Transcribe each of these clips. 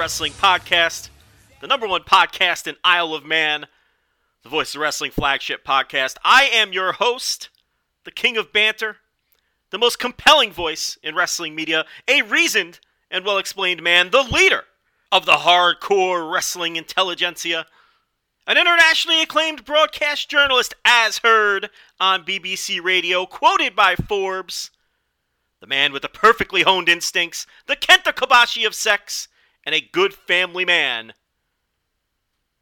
wrestling podcast, the number one podcast in Isle of Man, the Voice of Wrestling flagship podcast. I am your host, the king of banter, the most compelling voice in wrestling media, a reasoned and well explained man, the leader of the hardcore wrestling intelligentsia, an internationally acclaimed broadcast journalist, as heard on BBC Radio, quoted by Forbes the man with the perfectly honed instincts, the Kenta Kobashi of sex, and a good family man,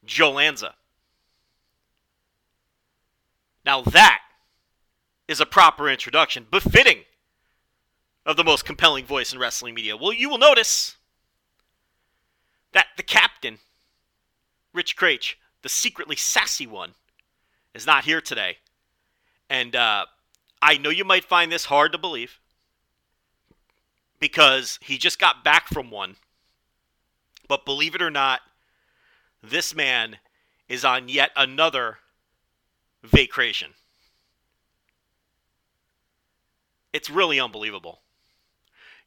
Joe Lanza. Now that is a proper introduction, befitting of the most compelling voice in wrestling media. Well, you will notice that the captain, Rich Kraetsch, the secretly sassy one, is not here today. And uh, I know you might find this hard to believe because he just got back from one. But believe it or not, this man is on yet another vacation. It's really unbelievable.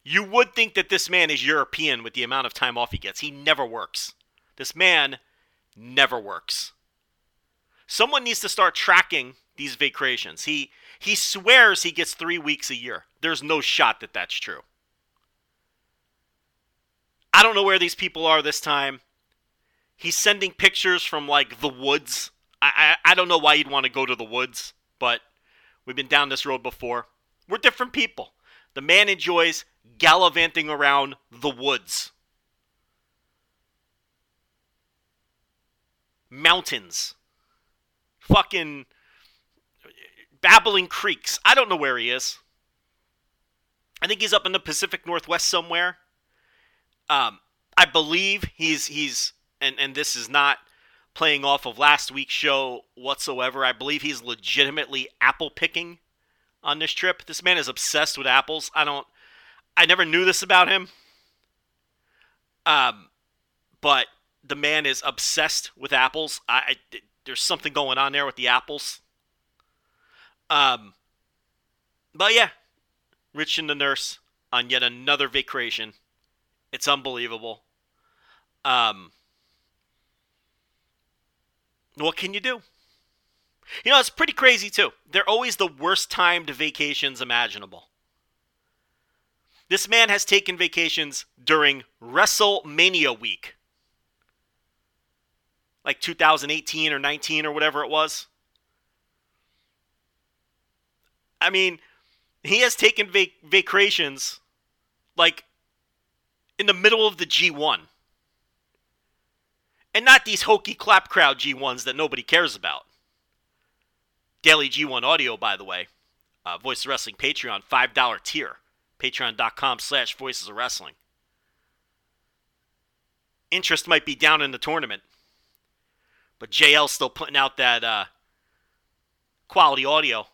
You would think that this man is European with the amount of time off he gets. He never works. This man never works. Someone needs to start tracking these vacations. He he swears he gets 3 weeks a year. There's no shot that that's true. I don't know where these people are this time. He's sending pictures from like the woods. I, I, I don't know why you'd want to go to the woods, but we've been down this road before. We're different people. The man enjoys gallivanting around the woods, mountains, fucking babbling creeks. I don't know where he is. I think he's up in the Pacific Northwest somewhere. Um, I believe he's he's and and this is not playing off of last week's show whatsoever. I believe he's legitimately apple picking on this trip. This man is obsessed with apples. I don't I never knew this about him. Um but the man is obsessed with apples. I, I there's something going on there with the apples. Um but yeah, Rich and the nurse on yet another vacation. It's unbelievable. Um, what can you do? You know, it's pretty crazy too. They're always the worst timed vacations imaginable. This man has taken vacations during WrestleMania week. Like 2018 or 19 or whatever it was. I mean, he has taken vac- vacations like in the middle of the G1. And not these hokey clap crowd G1s that nobody cares about. Daily G1 audio, by the way. Uh, Voice of Wrestling Patreon, $5 tier. Patreon.com slash Voices of Wrestling. Interest might be down in the tournament. But JL's still putting out that uh, quality audio,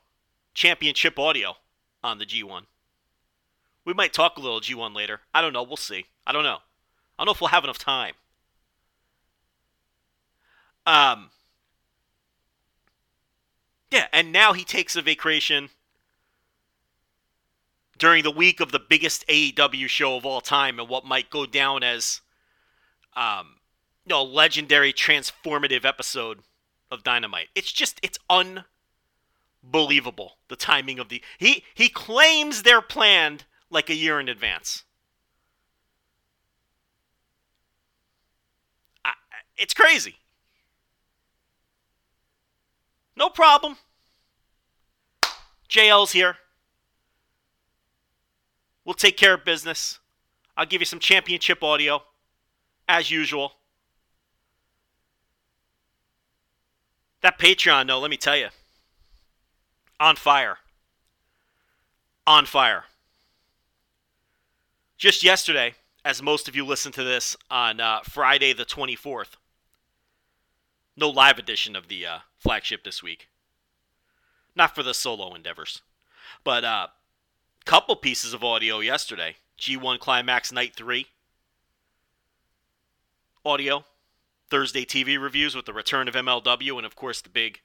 championship audio on the G1. We might talk a little G1 later. I don't know. We'll see. I don't know. I don't know if we'll have enough time. Um. Yeah, and now he takes a vacation during the week of the biggest AEW show of all time and what might go down as um you know, a legendary transformative episode of Dynamite. It's just it's unbelievable the timing of the he he claims they're planned like a year in advance. I, it's crazy. No problem. JL's here. We'll take care of business. I'll give you some championship audio, as usual. That Patreon, though, let me tell you, on fire. On fire. Just yesterday, as most of you listened to this on uh, Friday the 24th, no live edition of the uh, flagship this week. Not for the solo endeavors, but a uh, couple pieces of audio yesterday. G1 Climax Night 3 audio. Thursday TV reviews with the return of MLW, and of course the big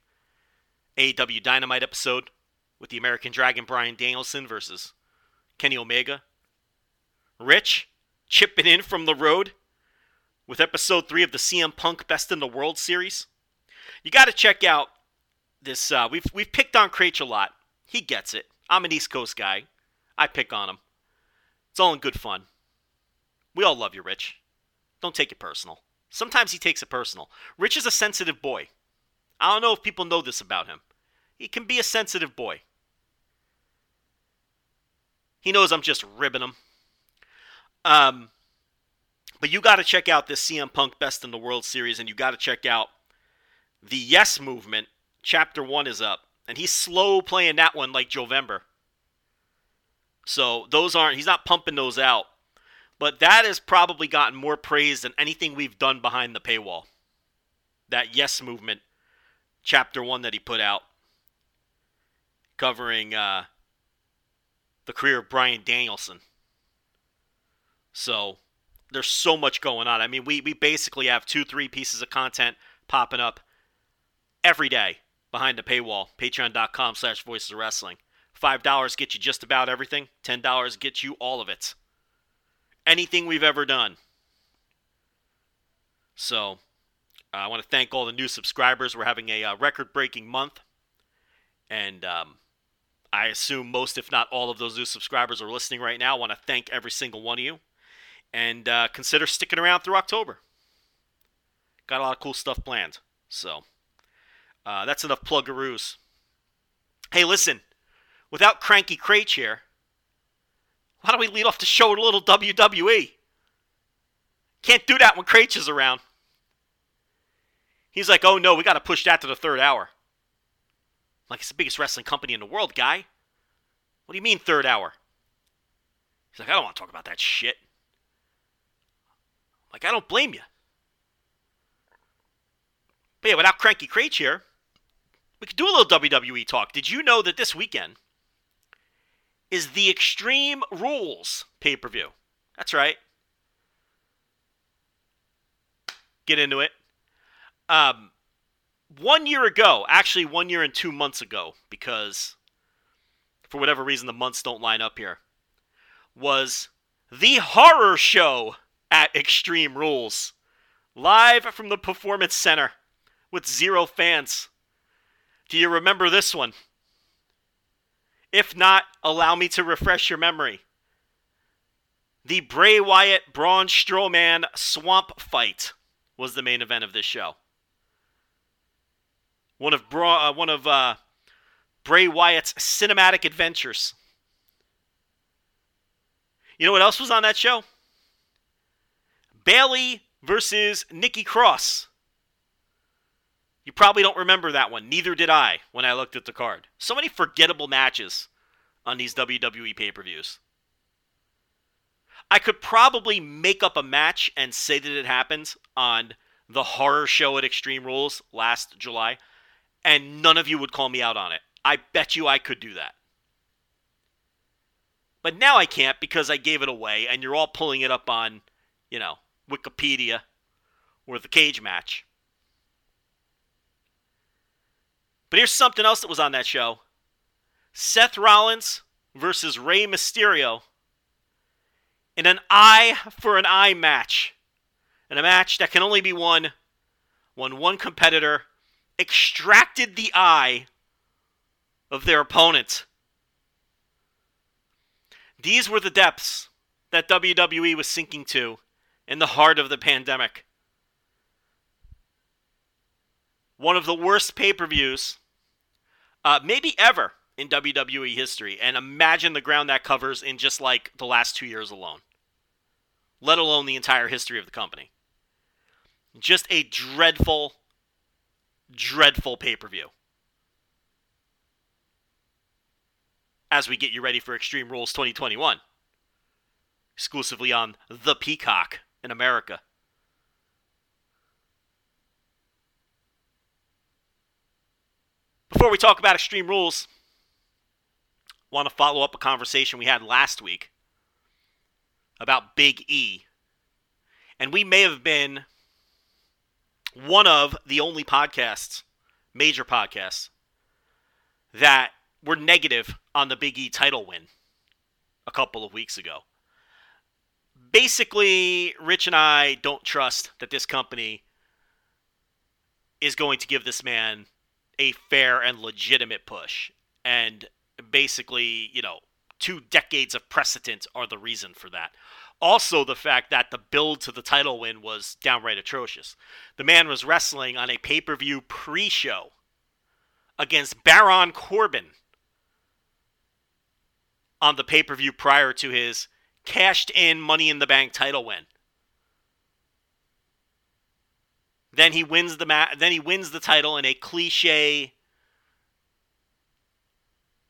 AEW Dynamite episode with the American Dragon Bryan Danielson versus Kenny Omega. Rich chipping in from the road with episode three of the CM Punk Best in the World series. You got to check out this. Uh, we've we've picked on Kraetsch a lot. He gets it. I'm an East Coast guy. I pick on him. It's all in good fun. We all love you, Rich. Don't take it personal. Sometimes he takes it personal. Rich is a sensitive boy. I don't know if people know this about him. He can be a sensitive boy. He knows I'm just ribbing him. Um, but you got to check out this CM Punk Best in the World series, and you got to check out the Yes Movement. Chapter one is up, and he's slow playing that one like Jovember. So those aren't. He's not pumping those out. But that has probably gotten more praise than anything we've done behind the paywall. That Yes Movement, chapter one that he put out, covering uh, the career of Bryan Danielson. So there's so much going on. I mean, we, we basically have two, three pieces of content popping up every day behind the paywall. Patreon.com slash voices of wrestling. $5 gets you just about everything. $10 gets you all of it anything we've ever done. So, uh, I want to thank all the new subscribers. We're having a uh, record breaking month. And um, I assume most, if not all, of those new subscribers are listening right now. I want to thank every single one of you. And uh, consider sticking around through October. Got a lot of cool stuff planned. So, uh, that's enough pluggaroos. Hey, listen, without Cranky Kraetsch here, why don't we lead off the show with a little WWE? Can't do that when Kraetsch is around. He's like, oh no, we got to push that to the third hour. like, it's the biggest wrestling company in the world, guy. What do you mean, third hour? He's like, I don't want to talk about that shit. Like, I don't blame you. But yeah, without Cranky Kraetsch here, we could do a little WWE talk. Did you know that this weekend is the Extreme Rules pay per view. That's right. Get into it. Um, one year ago, actually, one year and two months ago, because for whatever reason the months don't line up here, was the horror show at Extreme Rules. Live from the Performance Center with zero fans. Do you remember this one? If not, allow me to refresh your memory. The Bray Wyatt Braun Strowman swamp fight was the main event of this show. One of Bra- uh, one of uh, Bray Wyatt's cinematic adventures. You know what else was on that show? Bayley versus Nikki Cross. You probably don't remember that one. Neither did I when I looked at the card. So many forgettable matches on these WWE pay per views. I could probably make up a match and say that it happened on the horror show at Extreme Rules last July, and none of you would call me out on it. I bet you I could do that. But now I can't because I gave it away, and you're all pulling it up on, you know, Wikipedia or the cage match. But here's something else that was on that show Seth Rollins versus Rey Mysterio in an eye for an eye match. In a match that can only be won when one competitor extracted the eye of their opponent. These were the depths that WWE was sinking to in the heart of the pandemic. One of the worst pay per views uh, maybe ever in WWE history. And imagine the ground that covers in just like the last two years alone, let alone the entire history of the company. Just a dreadful, dreadful pay per view. As we get you ready for Extreme Rules 2021, exclusively on The Peacock in America. Before we talk about Extreme Rules, I want to follow up a conversation we had last week about Big E. And we may have been one of the only podcasts, major podcasts, that were negative on the Big E title win a couple of weeks ago. Basically, Rich and I don't trust that this company is going to give this man a fair and legitimate push. And basically, you know, two decades of precedent are the reason for that. Also, the fact that the build to the title win was downright atrocious. The man was wrestling on a pay per view pre show against Baron Corbin on the pay per view prior to his cashed in Money in the Bank title win. Then he wins the ma- then he wins the title in a cliche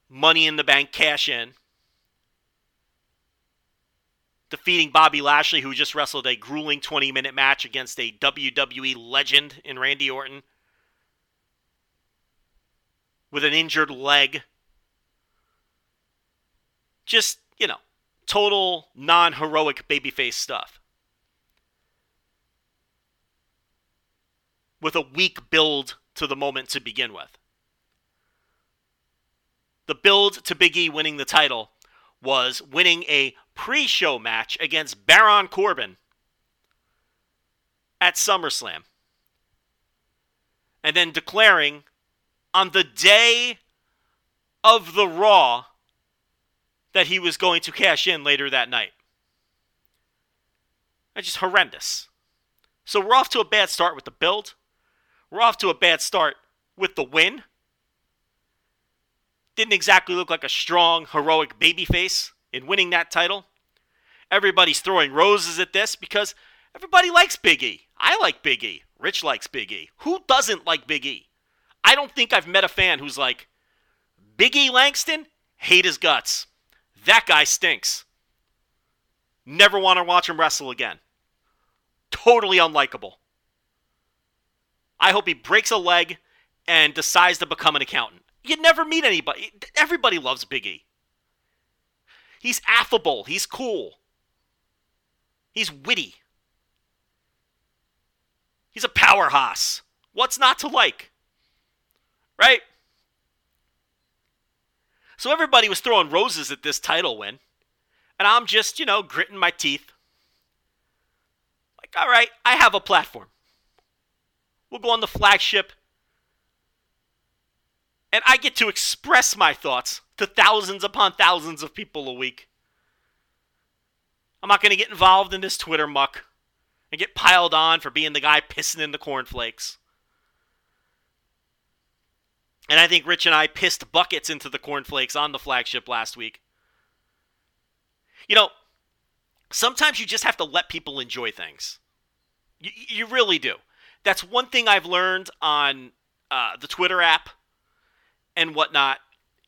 Money in the Bank cash in, defeating Bobby Lashley, who just wrestled a grueling 20 minute match against a WWE legend in Randy Orton with an injured leg. Just, you know, total non heroic babyface stuff. With a weak build to the moment to begin with. The build to Big E winning the title was winning a pre show match against Baron Corbin at SummerSlam. And then declaring on the day of the Raw that he was going to cash in later that night. That's just horrendous. So we're off to a bad start with the build. We're off to a bad start with the win. Didn't exactly look like a strong, heroic babyface in winning that title. Everybody's throwing roses at this because everybody likes Big E. I like Big E. Rich likes Big E. Who doesn't like Big E? I don't think I've met a fan who's like, Big E Langston? Hate his guts. That guy stinks. Never want to watch him wrestle again. Totally unlikable. I hope he breaks a leg and decides to become an accountant. You never meet anybody. Everybody loves Big E. He's affable. He's cool. He's witty. He's a powerhouse. What's not to like? Right? So everybody was throwing roses at this title win. And I'm just, you know, gritting my teeth. Like, all right, I have a platform. We'll go on the flagship and I get to express my thoughts to thousands upon thousands of people a week. I'm not going to get involved in this Twitter muck and get piled on for being the guy pissing in the cornflakes. And I think Rich and I pissed buckets into the cornflakes on the flagship last week. You know, sometimes you just have to let people enjoy things. You, you really do. That's one thing I've learned on uh, the Twitter app and whatnot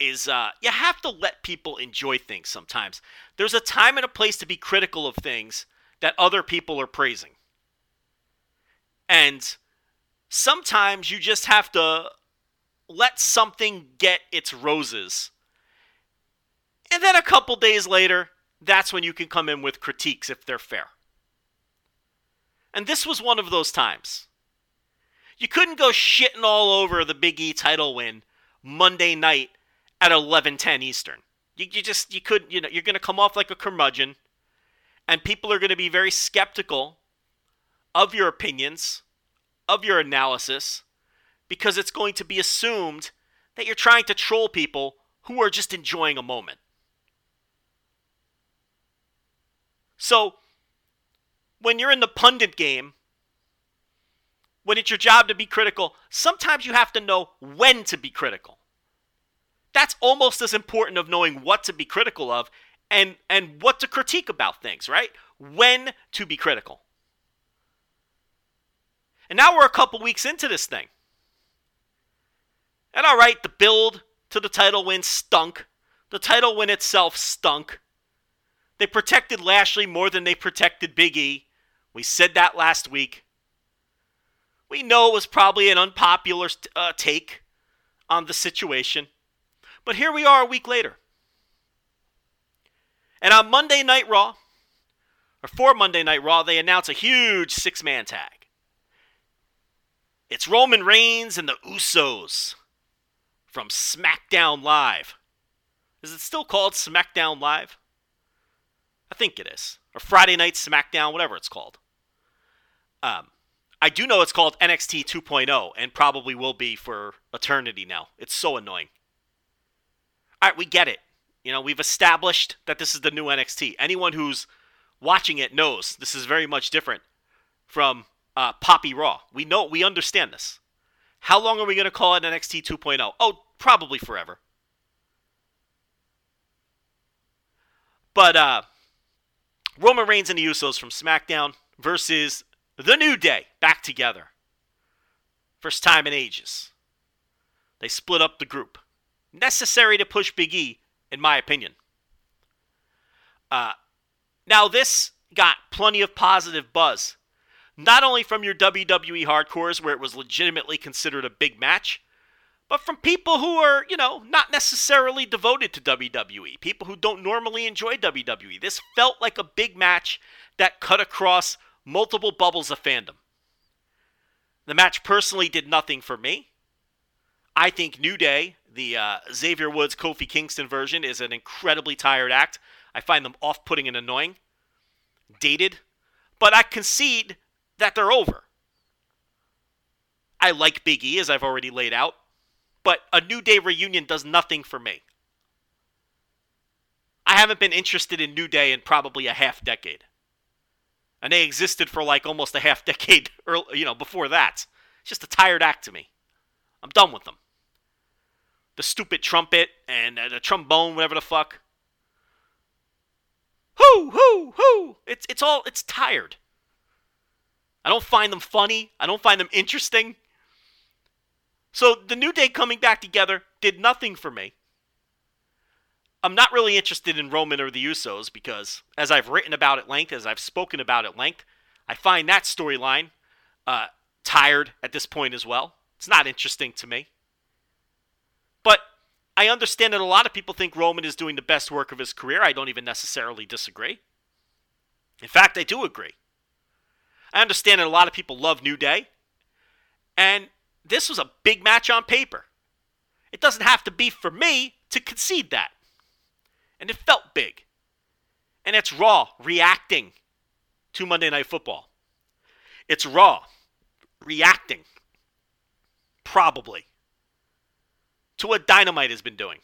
is uh, you have to let people enjoy things sometimes. There's a time and a place to be critical of things that other people are praising. And sometimes you just have to let something get its roses. And then a couple days later, that's when you can come in with critiques if they're fair. And this was one of those times. You couldn't go shitting all over the Big E title win Monday night at 11:10 Eastern. You, you just you couldn't. you know you're going to come off like a curmudgeon, and people are going to be very skeptical of your opinions, of your analysis, because it's going to be assumed that you're trying to troll people who are just enjoying a moment. So, when you're in the pundit game, when it's your job to be critical, sometimes you have to know when to be critical. that's almost as important of knowing what to be critical of and and what to critique about things, right? When to be critical. And now we're a couple weeks into this thing. And all right, the build to the title win stunk. The title win itself stunk. They protected Lashley more than they protected Big E. We said that last week. We know it was probably an unpopular uh, take on the situation. But here we are a week later. And on Monday Night Raw, or for Monday Night Raw, they announce a huge six man tag. It's Roman Reigns and the Usos from SmackDown Live. Is it still called SmackDown Live? I think it is. Or Friday Night SmackDown, whatever it's called. Um, I do know it's called NXT 2.0 and probably will be for eternity now. It's so annoying. All right, we get it. You know, we've established that this is the new NXT. Anyone who's watching it knows this is very much different from uh, Poppy Raw. We know, we understand this. How long are we going to call it NXT 2.0? Oh, probably forever. But uh, Roman Reigns and the Usos from SmackDown versus The New Day back together. First time in ages. They split up the group. Necessary to push Big E, in my opinion. Uh, now, this got plenty of positive buzz not only from your WWE hardcores where it was legitimately considered a big match, but from people who are, you know, not necessarily devoted to WWE, people who don't normally enjoy WWE. This felt like a big match that cut across multiple bubbles of fandom. The match personally did nothing for me. I think New Day, the uh, Xavier Woods Kofi Kingston version, is an incredibly tired act. I find them off putting and annoying, dated. But I concede that they're over. I like Big E, as I've already laid out, but a New Day reunion does nothing for me. I haven't been interested in New Day in probably a half decade. And they existed for like almost a half decade, early, you know, before that. It's just a tired act to me. I'm done with them. The stupid trumpet and uh, the trombone, whatever the fuck. Hoo, hoo, hoo. It's, it's all, it's tired. I don't find them funny. I don't find them interesting. So the New Day coming back together did nothing for me. I'm not really interested in Roman or the Usos because, as I've written about at length, as I've spoken about at length, I find that storyline uh, tired at this point as well. It's not interesting to me. But I understand that a lot of people think Roman is doing the best work of his career. I don't even necessarily disagree. In fact, I do agree. I understand that a lot of people love New Day. And this was a big match on paper. It doesn't have to be for me to concede that. And it felt big. And it's Raw reacting to Monday Night Football. It's Raw reacting, probably, to what Dynamite has been doing,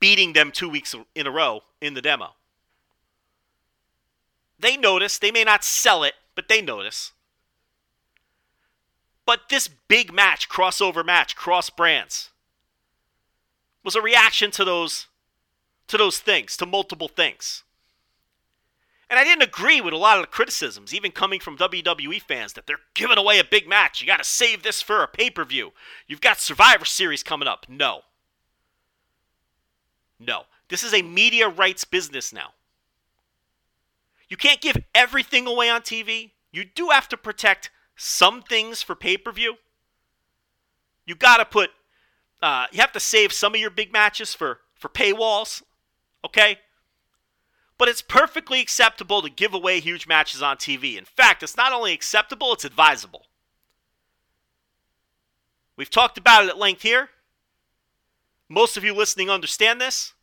beating them two weeks in a row in the demo. They notice, they may not sell it, but they notice. But this big match, crossover match, cross brands, was a reaction to those to those things, to multiple things. And I didn't agree with a lot of the criticisms, even coming from WWE fans, that they're giving away a big match. You got to save this for a pay per view. You've got Survivor Series coming up. No. No. This is a media rights business now. You can't give everything away on TV. You do have to protect some things for pay per view. You got to put, uh, you have to save some of your big matches for, for paywalls, okay? But it's perfectly acceptable to give away huge matches on TV. In fact, it's not only acceptable, it's advisable. We've talked about it at length here. Most of you listening understand this.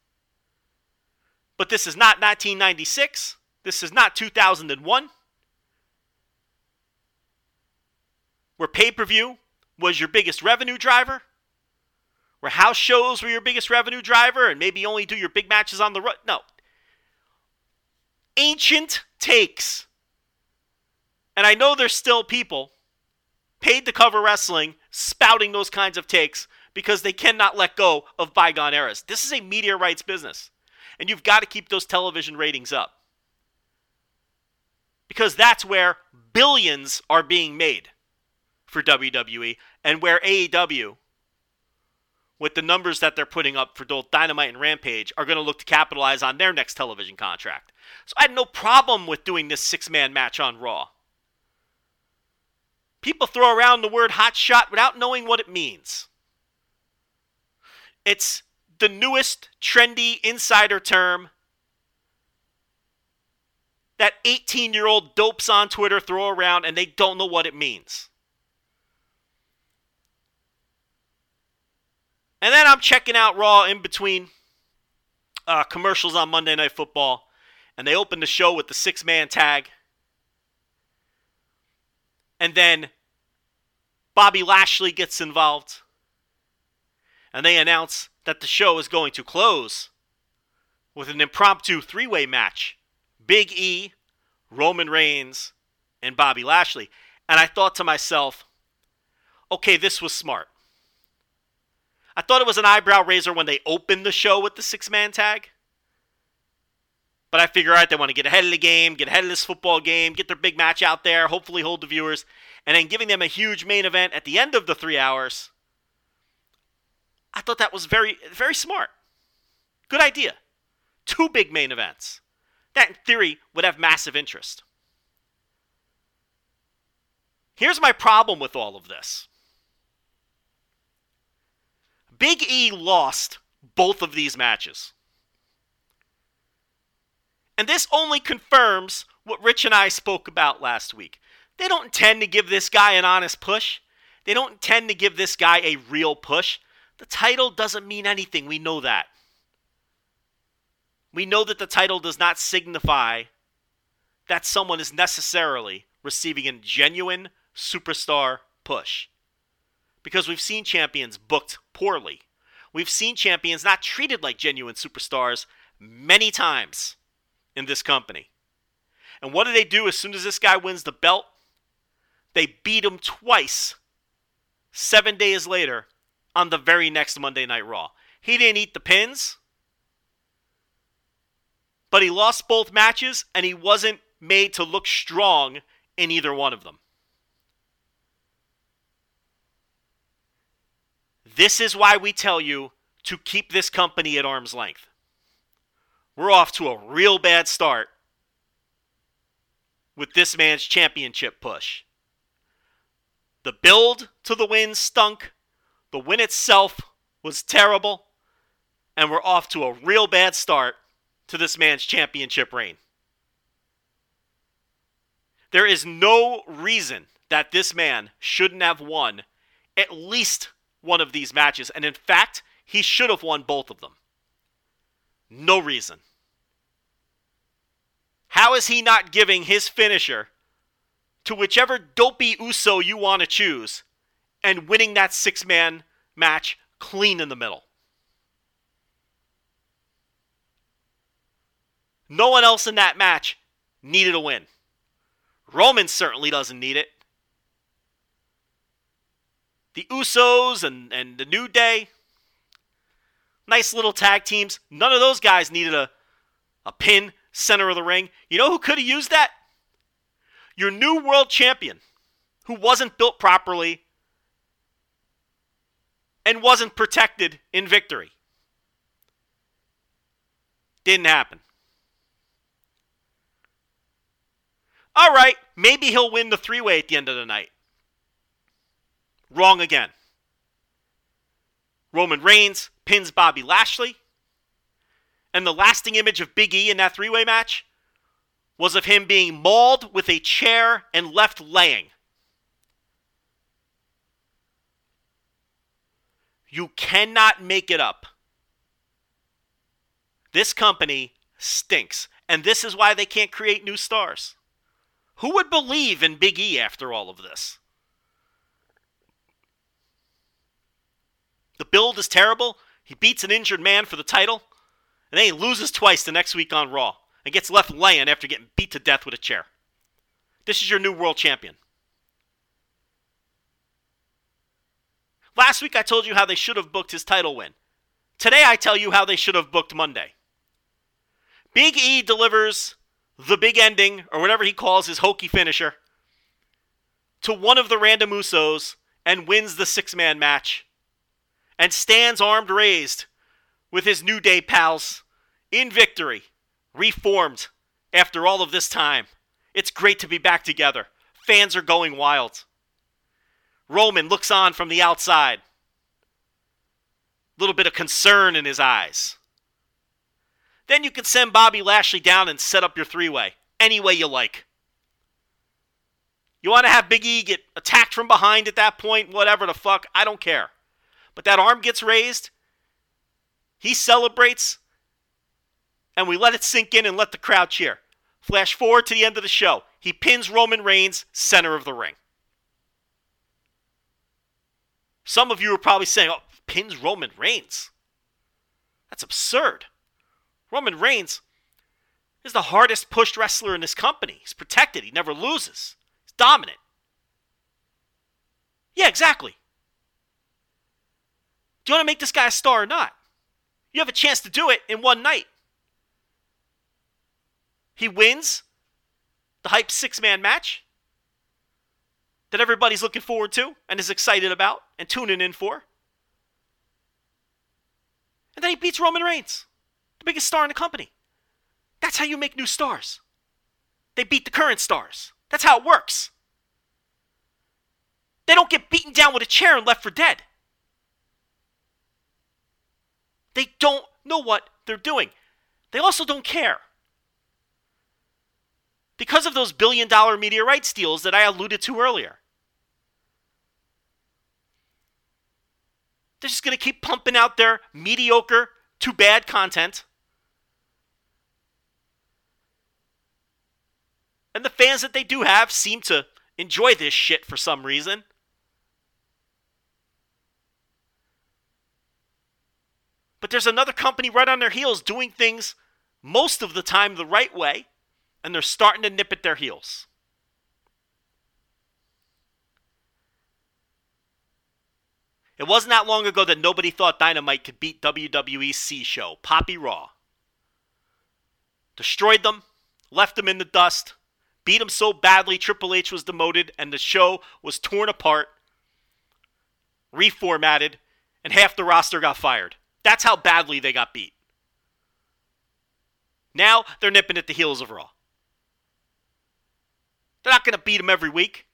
But this is not 1996. This is not 2001, where pay per view was your biggest revenue driver, where house shows were your biggest revenue driver, and maybe only do your big matches on the road. No. Ancient takes. And I know there's still people paid to cover wrestling spouting those kinds of takes because they cannot let go of bygone eras. This is a media rights business, and you've got to keep those television ratings up because that's where billions are being made for WWE and where AEW with the numbers that they're putting up for both Dynamite and Rampage are going to look to capitalize on their next television contract. So I had no problem with doing this six-man match on Raw. People throw around the word hot shot without knowing what it means. It's the newest trendy insider term that 18 year old dopes on Twitter throw around and they don't know what it means. And then I'm checking out Raw in between uh, commercials on Monday Night Football, and they open the show with the six man tag. And then Bobby Lashley gets involved. And they announce that the show is going to close with an impromptu three way match Big E, Roman Reigns, and Bobby Lashley. And I thought to myself, okay, this was smart. I thought it was an eyebrow raiser when they opened the show with the six man tag. But I figure out they want to get ahead of the game, get ahead of this football game, get their big match out there, hopefully hold the viewers, and then giving them a huge main event at the end of the three hours. I thought that was very, very smart. Good idea. Two big main events. That, in theory, would have massive interest. Here's my problem with all of this Big E lost both of these matches. And this only confirms what Rich and I spoke about last week. They don't intend to give this guy an honest push. They don't intend to give this guy a real push. The title doesn't mean anything. We know that. We know that the title does not signify that someone is necessarily receiving a genuine superstar push. Because we've seen champions booked poorly. We've seen champions not treated like genuine superstars many times in this company. And what do they do as soon as this guy wins the belt? They beat him twice, seven days later, on the very next Monday Night Raw. He didn't eat the pins, but he lost both matches and he wasn't made to look strong in either one of them. This is why we tell you to keep this company at arm's length. We're off to a real bad start with this man's championship push. The build to the win stunk. The win itself was terrible. And we're off to a real bad start to this man's championship reign. There is no reason that this man shouldn't have won at least one of these matches. And in fact, he should have won both of them. No reason. How is he not giving his finisher to whichever dopey Uso you want to choose and winning that six man match clean in the middle? No one else in that match needed a win. Roman certainly doesn't need it. The Usos and, and the New Day, nice little tag teams. None of those guys needed a, a pin center of the ring. You know who could have used that? Your new world champion, who wasn't built properly and wasn't protected in victory. Didn't happen. All right, maybe he'll win the three way at the end of the night. Wrong again. Roman Reigns pins Bobby Lashley. And the lasting image of Big E in that three way match was of him being mauled with a chair and left laying. You cannot make it up. This company stinks. And this is why they can't create new stars. Who would believe in Big E after all of this? The build is terrible. He beats an injured man for the title, and then he loses twice the next week on Raw and gets left laying after getting beat to death with a chair. This is your new world champion. Last week I told you how they should have booked his title win. Today I tell you how they should have booked Monday. Big E delivers the big ending, or whatever he calls his hokey finisher, to one of the random Usos and wins the six man match. And stands armed raised with his New Day pals in victory, reformed after all of this time. It's great to be back together. Fans are going wild. Roman looks on from the outside. A little bit of concern in his eyes. Then you can send Bobby Lashley down and set up your three way any way you like. You want to have Big E get attacked from behind at that point, whatever the fuck, I don't care. But that arm gets raised, he celebrates, and we let it sink in and let the crowd cheer. Flash forward to the end of the show. He pins Roman Reigns center of the ring. Some of you are probably saying, oh, pins Roman Reigns. That's absurd. Roman Reigns is the hardest pushed wrestler in this company. He's protected, he never loses, he's dominant. Yeah, exactly. Do you want to make this guy a star or not? You have a chance to do it in one night. He wins the hype six man match that everybody's looking forward to and is excited about and tuning in for. And then he beats Roman Reigns, the biggest star in the company. That's how you make new stars. They beat the current stars. That's how it works. They don't get beaten down with a chair and left for dead. They don't know what they're doing. They also don't care. Because of those billion dollar media rights deals that I alluded to earlier. They're just going to keep pumping out their mediocre to bad content. And the fans that they do have seem to enjoy this shit for some reason. But there's another company right on their heels doing things most of the time the right way, and they're starting to nip at their heels. It wasn't that long ago that nobody thought Dynamite could beat WWE's C show, Poppy Raw. Destroyed them, left them in the dust, beat them so badly Triple H was demoted and the show was torn apart, reformatted, and half the roster got fired. That's how badly they got beat. Now they're nipping at the heels of Raw. They're not going to beat them every week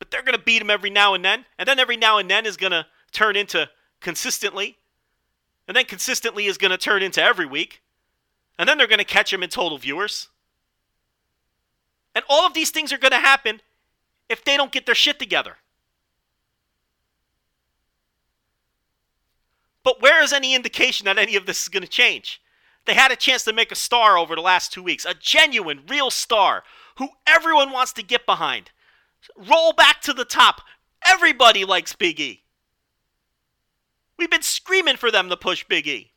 but they're going to beat them every now and then. And then every now and then is going to turn into consistently. And then consistently is going to turn into every week. And then they're going to catch them in total viewers. And all of these things are going to happen if they don't get their shit together. But where is any indication that any of this is going to change? They had a chance to make a star over the last two weeks, a genuine, real star who everyone wants to get behind. Roll back to the top. Everybody likes Big E. We've been screaming for them to push Big E.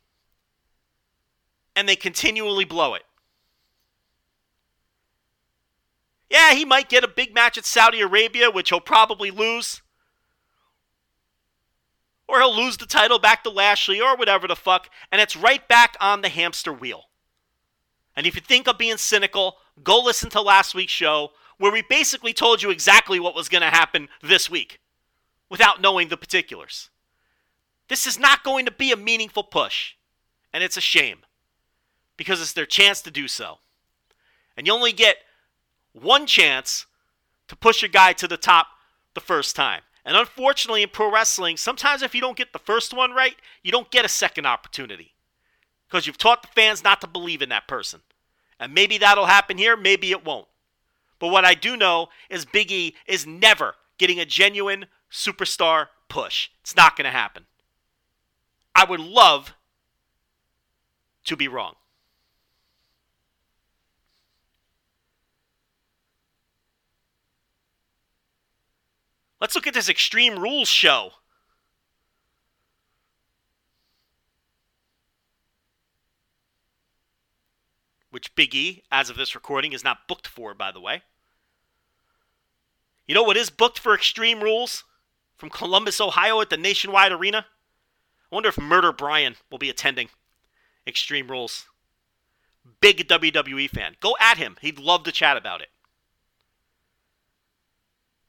And they continually blow it. Yeah, he might get a big match at Saudi Arabia, which he'll probably lose. Or he'll lose the title back to Lashley or whatever the fuck, and it's right back on the hamster wheel. And if you think of being cynical, go listen to last week's show where we basically told you exactly what was going to happen this week without knowing the particulars. This is not going to be a meaningful push, and it's a shame because it's their chance to do so. And you only get one chance to push a guy to the top the first time. And unfortunately, in pro wrestling, sometimes if you don't get the first one right, you don't get a second opportunity because you've taught the fans not to believe in that person. And maybe that'll happen here, maybe it won't. But what I do know is Big E is never getting a genuine superstar push. It's not going to happen. I would love to be wrong. Let's look at this Extreme Rules show. Which Big E, as of this recording, is not booked for, by the way. You know what is booked for Extreme Rules from Columbus, Ohio at the Nationwide Arena? I wonder if Murder Brian will be attending Extreme Rules. Big WWE fan. Go at him. He'd love to chat about it.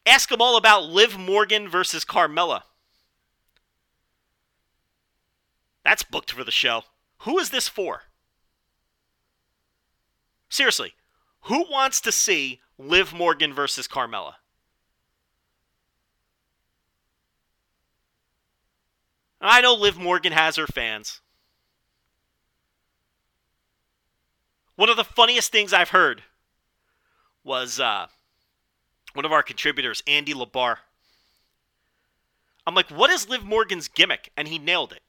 Ask them all about Liv Morgan versus Carmella. That's booked for the show. Who is this for? Seriously, who wants to see Liv Morgan versus Carmella? I know Liv Morgan has her fans. One of the funniest things I've heard was uh, one of our contributors, Andy Labar. I'm like, what is Liv Morgan's gimmick? And he nailed it.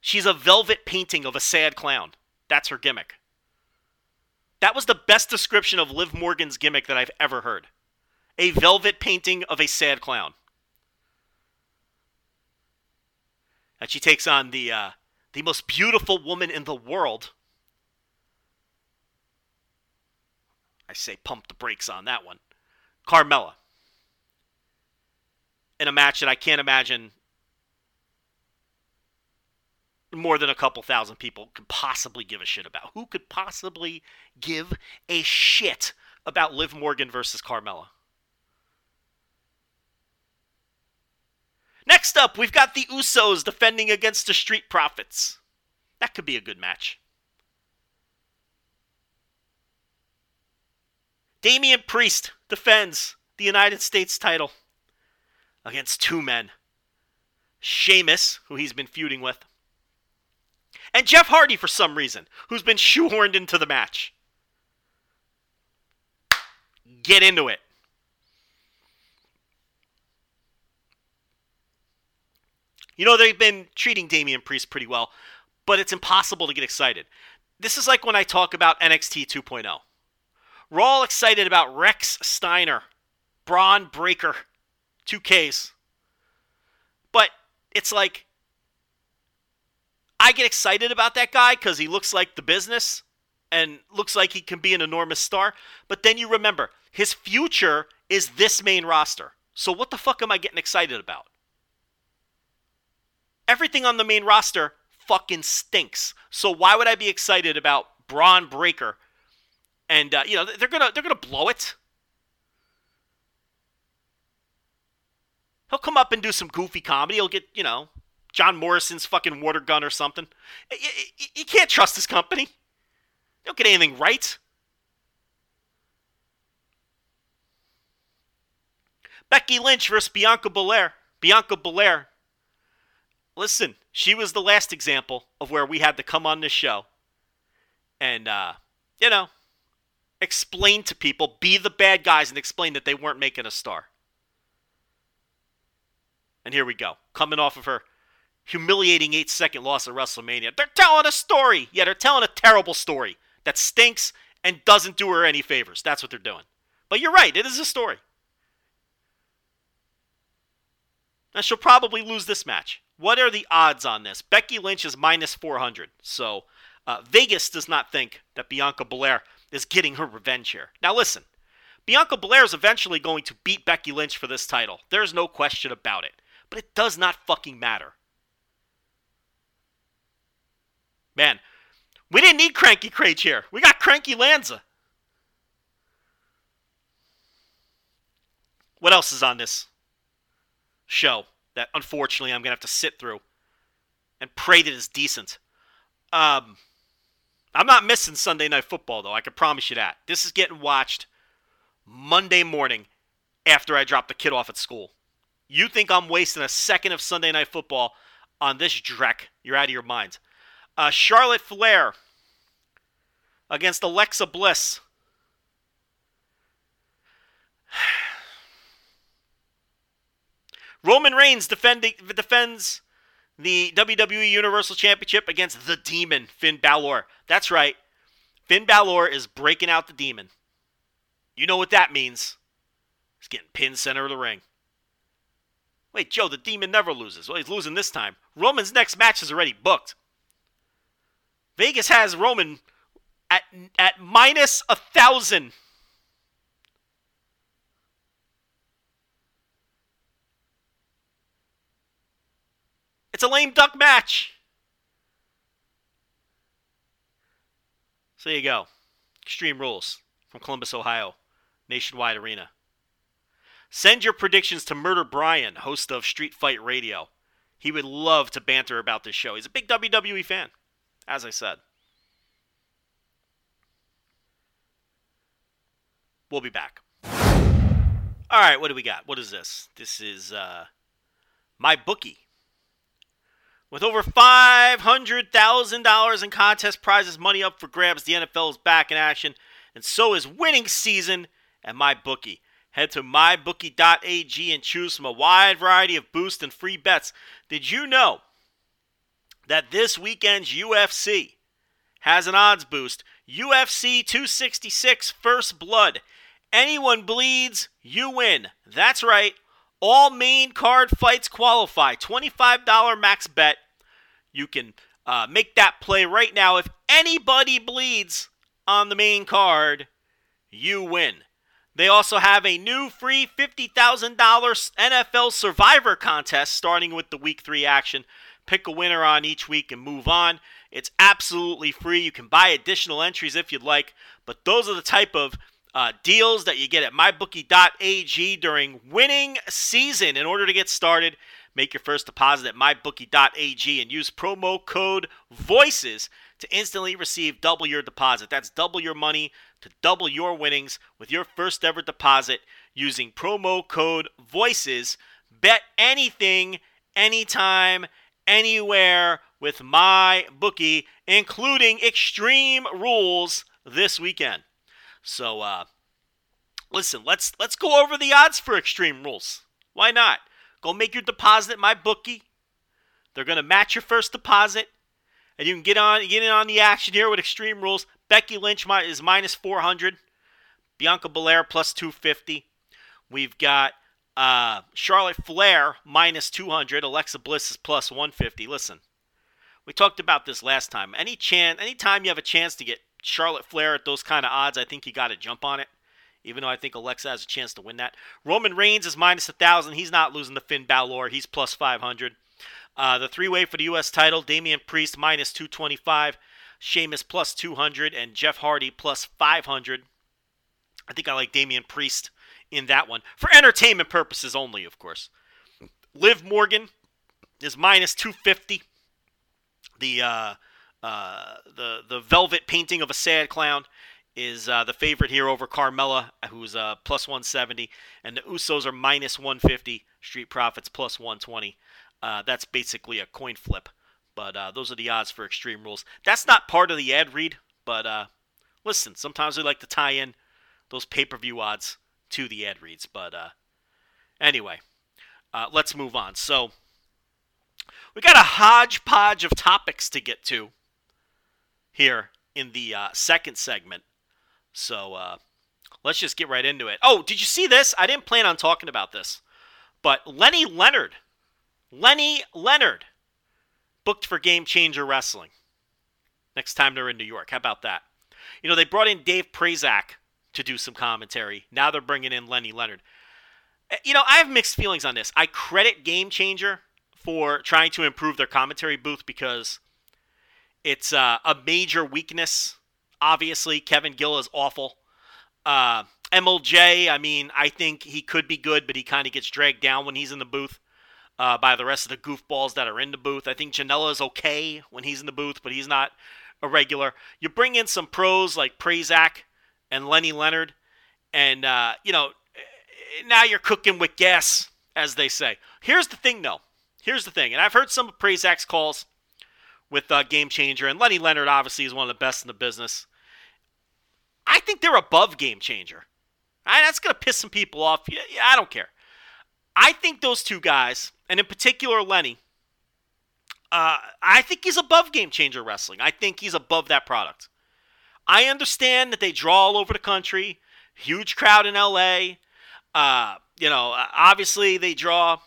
She's a velvet painting of a sad clown. That's her gimmick. That was the best description of Liv Morgan's gimmick that I've ever heard. A velvet painting of a sad clown. And she takes on the uh, the most beautiful woman in the world. I say pump the brakes on that one. Carmella. In a match that I can't imagine more than a couple thousand people could possibly give a shit about. Who could possibly give a shit about Liv Morgan versus Carmella? Next up, we've got the Usos defending against the Street Profits. That could be a good match. Damian Priest defends the United States title against two men Sheamus, who he's been feuding with, and Jeff Hardy for some reason, who's been shoehorned into the match. Get into it. You know, they've been treating Damian Priest pretty well, but it's impossible to get excited. This is like when I talk about NXT 2.0. We're all excited about Rex Steiner, Bron Breakker, 2Ks. But it's like, I get excited about that guy because he looks like the business and looks like he can be an enormous star. But then you remember, his future is this main roster. So what the fuck am I getting excited about? Everything on the main roster fucking stinks. So why would I be excited about Bron Breakker? And uh, you know they're gonna they're gonna blow it. He'll come up and do some goofy comedy. He'll get you know John Morrison's fucking water gun or something. You, can't trust this company. They don't get anything right. Becky Lynch versus Bianca Belair. Bianca Belair listen, she was the last example of where we had to come on this show and, uh, you know, explain to people, be the bad guys, and explain that they weren't making a star. And here we go, coming off of her humiliating eight second loss at WrestleMania. They're telling a story. Yeah, they're telling a terrible story that stinks and doesn't do her any favors. That's what they're doing. But you're right, it is a story. And she'll probably lose this match. What are the odds on this? Becky Lynch is minus 400. So uh, Vegas does not think that Bianca Belair is getting her revenge here. Now listen, Bianca Belair is eventually going to beat Becky Lynch for this title. There's no question about it. But it does not fucking matter. Man, we didn't need Cranky Kraetsch here. We got Cranky Lanza. What else is on this show? that unfortunately I'm going to have to sit through and pray that it's decent. Um, I'm not missing Sunday Night Football, though. I can promise you that. This is getting watched Monday morning after I drop the kid off at school. You think I'm wasting a second of Sunday Night Football on this dreck? You're out of your mind. Uh, Charlotte Flair against Alexa Bliss. Roman Reigns defending defends the WWE Universal Championship against the Demon, Finn Balor. That's right. Finn Balor is breaking out the Demon. You know what that means. He's getting pinned center of the ring. Wait, Joe, the Demon never loses. Well, he's losing this time. Roman's next match is already booked. Vegas has Roman at, at minus a thousand. It's a lame duck match. So you go. Extreme Rules from Columbus, Ohio, Nationwide Arena. Send your predictions to Murder Brian, host of Street Fight Radio. He would love to banter about this show. He's a big WWE fan, as I said. We'll be back. All right, what do we got? What is this? This is uh, my bookie. With over $500,000 in contest prizes, money up for grabs, the NFL is back in action, and so is winning season at MyBookie. Head to mybookie.ag and choose from a wide variety of boost and free bets. Did you know that this weekend's UFC has an odds boost? UFC 266 First Blood. Anyone bleeds, you win. That's right. All main card fights qualify. $25 max bet. You can uh, make that play right now. If anybody bleeds on the main card, you win. They also have a new free $50,000 NFL Survivor contest starting with the week three action. Pick a winner on each week and move on. It's absolutely free. You can buy additional entries if you'd like, but those are the type of uh, deals that you get at mybookie.ag during winning season. In order to get started, make your first deposit at mybookie.ag and use promo code VOICES to instantly receive double your deposit. That's double your money to double your winnings with your first ever deposit using promo code VOICES. Bet anything, anytime, anywhere with my bookie, including extreme rules this weekend. So uh listen, let's let's go over the odds for extreme rules. Why not? Go make your deposit at my bookie. They're gonna match your first deposit and you can get on get in on the action here with Extreme Rules. Becky Lynch is minus 400, Bianca Belair plus 250. We've got uh, Charlotte Flair minus 200, Alexa Bliss is plus 150. Listen, we talked about this last time. Any chance, anytime you have a chance to get Charlotte Flair at those kind of odds, I think you got to jump on it. Even though I think Alexa has a chance to win that. Roman Reigns is minus 1,000. He's not losing to Finn Balor. He's plus 500. Uh, the three way for the U.S. title Damian Priest minus 225, Sheamus plus 200, and Jeff Hardy plus 500. I think I like Damian Priest in that one. For entertainment purposes only, of course. Liv Morgan is minus 250. The uh, uh, the the velvet painting of a sad clown is uh, the favorite here over Carmella, who's uh, plus 170, and the Usos are minus 150. Street Profits plus 120. Uh, that's basically a coin flip. But uh, those are the odds for Extreme Rules. That's not part of the ad read, but uh, listen, sometimes we like to tie in those pay per view odds to the ad reads. But uh, anyway, let's move on. So we got a hodgepodge of topics to get to here in the uh, second segment. So let's just get right into it. Oh, did you see this? I didn't plan on talking about this, but Lenny Leonard Lenny Leonard booked for Game Changer Wrestling. Next time they're in New York. How about that? You know, they brought in Dave Prazak to do some commentary. Now they're bringing in Lenny Leonard. Eh, you know, I have mixed feelings on this. I credit Game Changer for trying to improve their commentary booth because it's uh, a major weakness. Obviously, Kevin Gill is awful. Uh, MLJ, I mean, I think he could be good, but he kind of gets dragged down when he's in the booth uh, by the rest of the goofballs that are in the booth. I think Janela is okay when he's in the booth, but he's not a regular. You bring in some pros like Prazak and Lenny Leonard, and uh, you know now you're cooking with gas, as they say. Here's the thing, though. Here's the thing, and I've heard some of Prazak's calls with uh, Game Changer, and Lenny Leonard obviously is one of the best in the business. I think they're above Game Changer. Right, that's gonna piss some people off. Yeah, yeah, I don't care. I think those two guys and in particular Lenny, uh, I think he's above Game Changer Wrestling. I think he's above that product. I understand that they draw all over the country, huge crowd in LA. Uh, you know, obviously they draw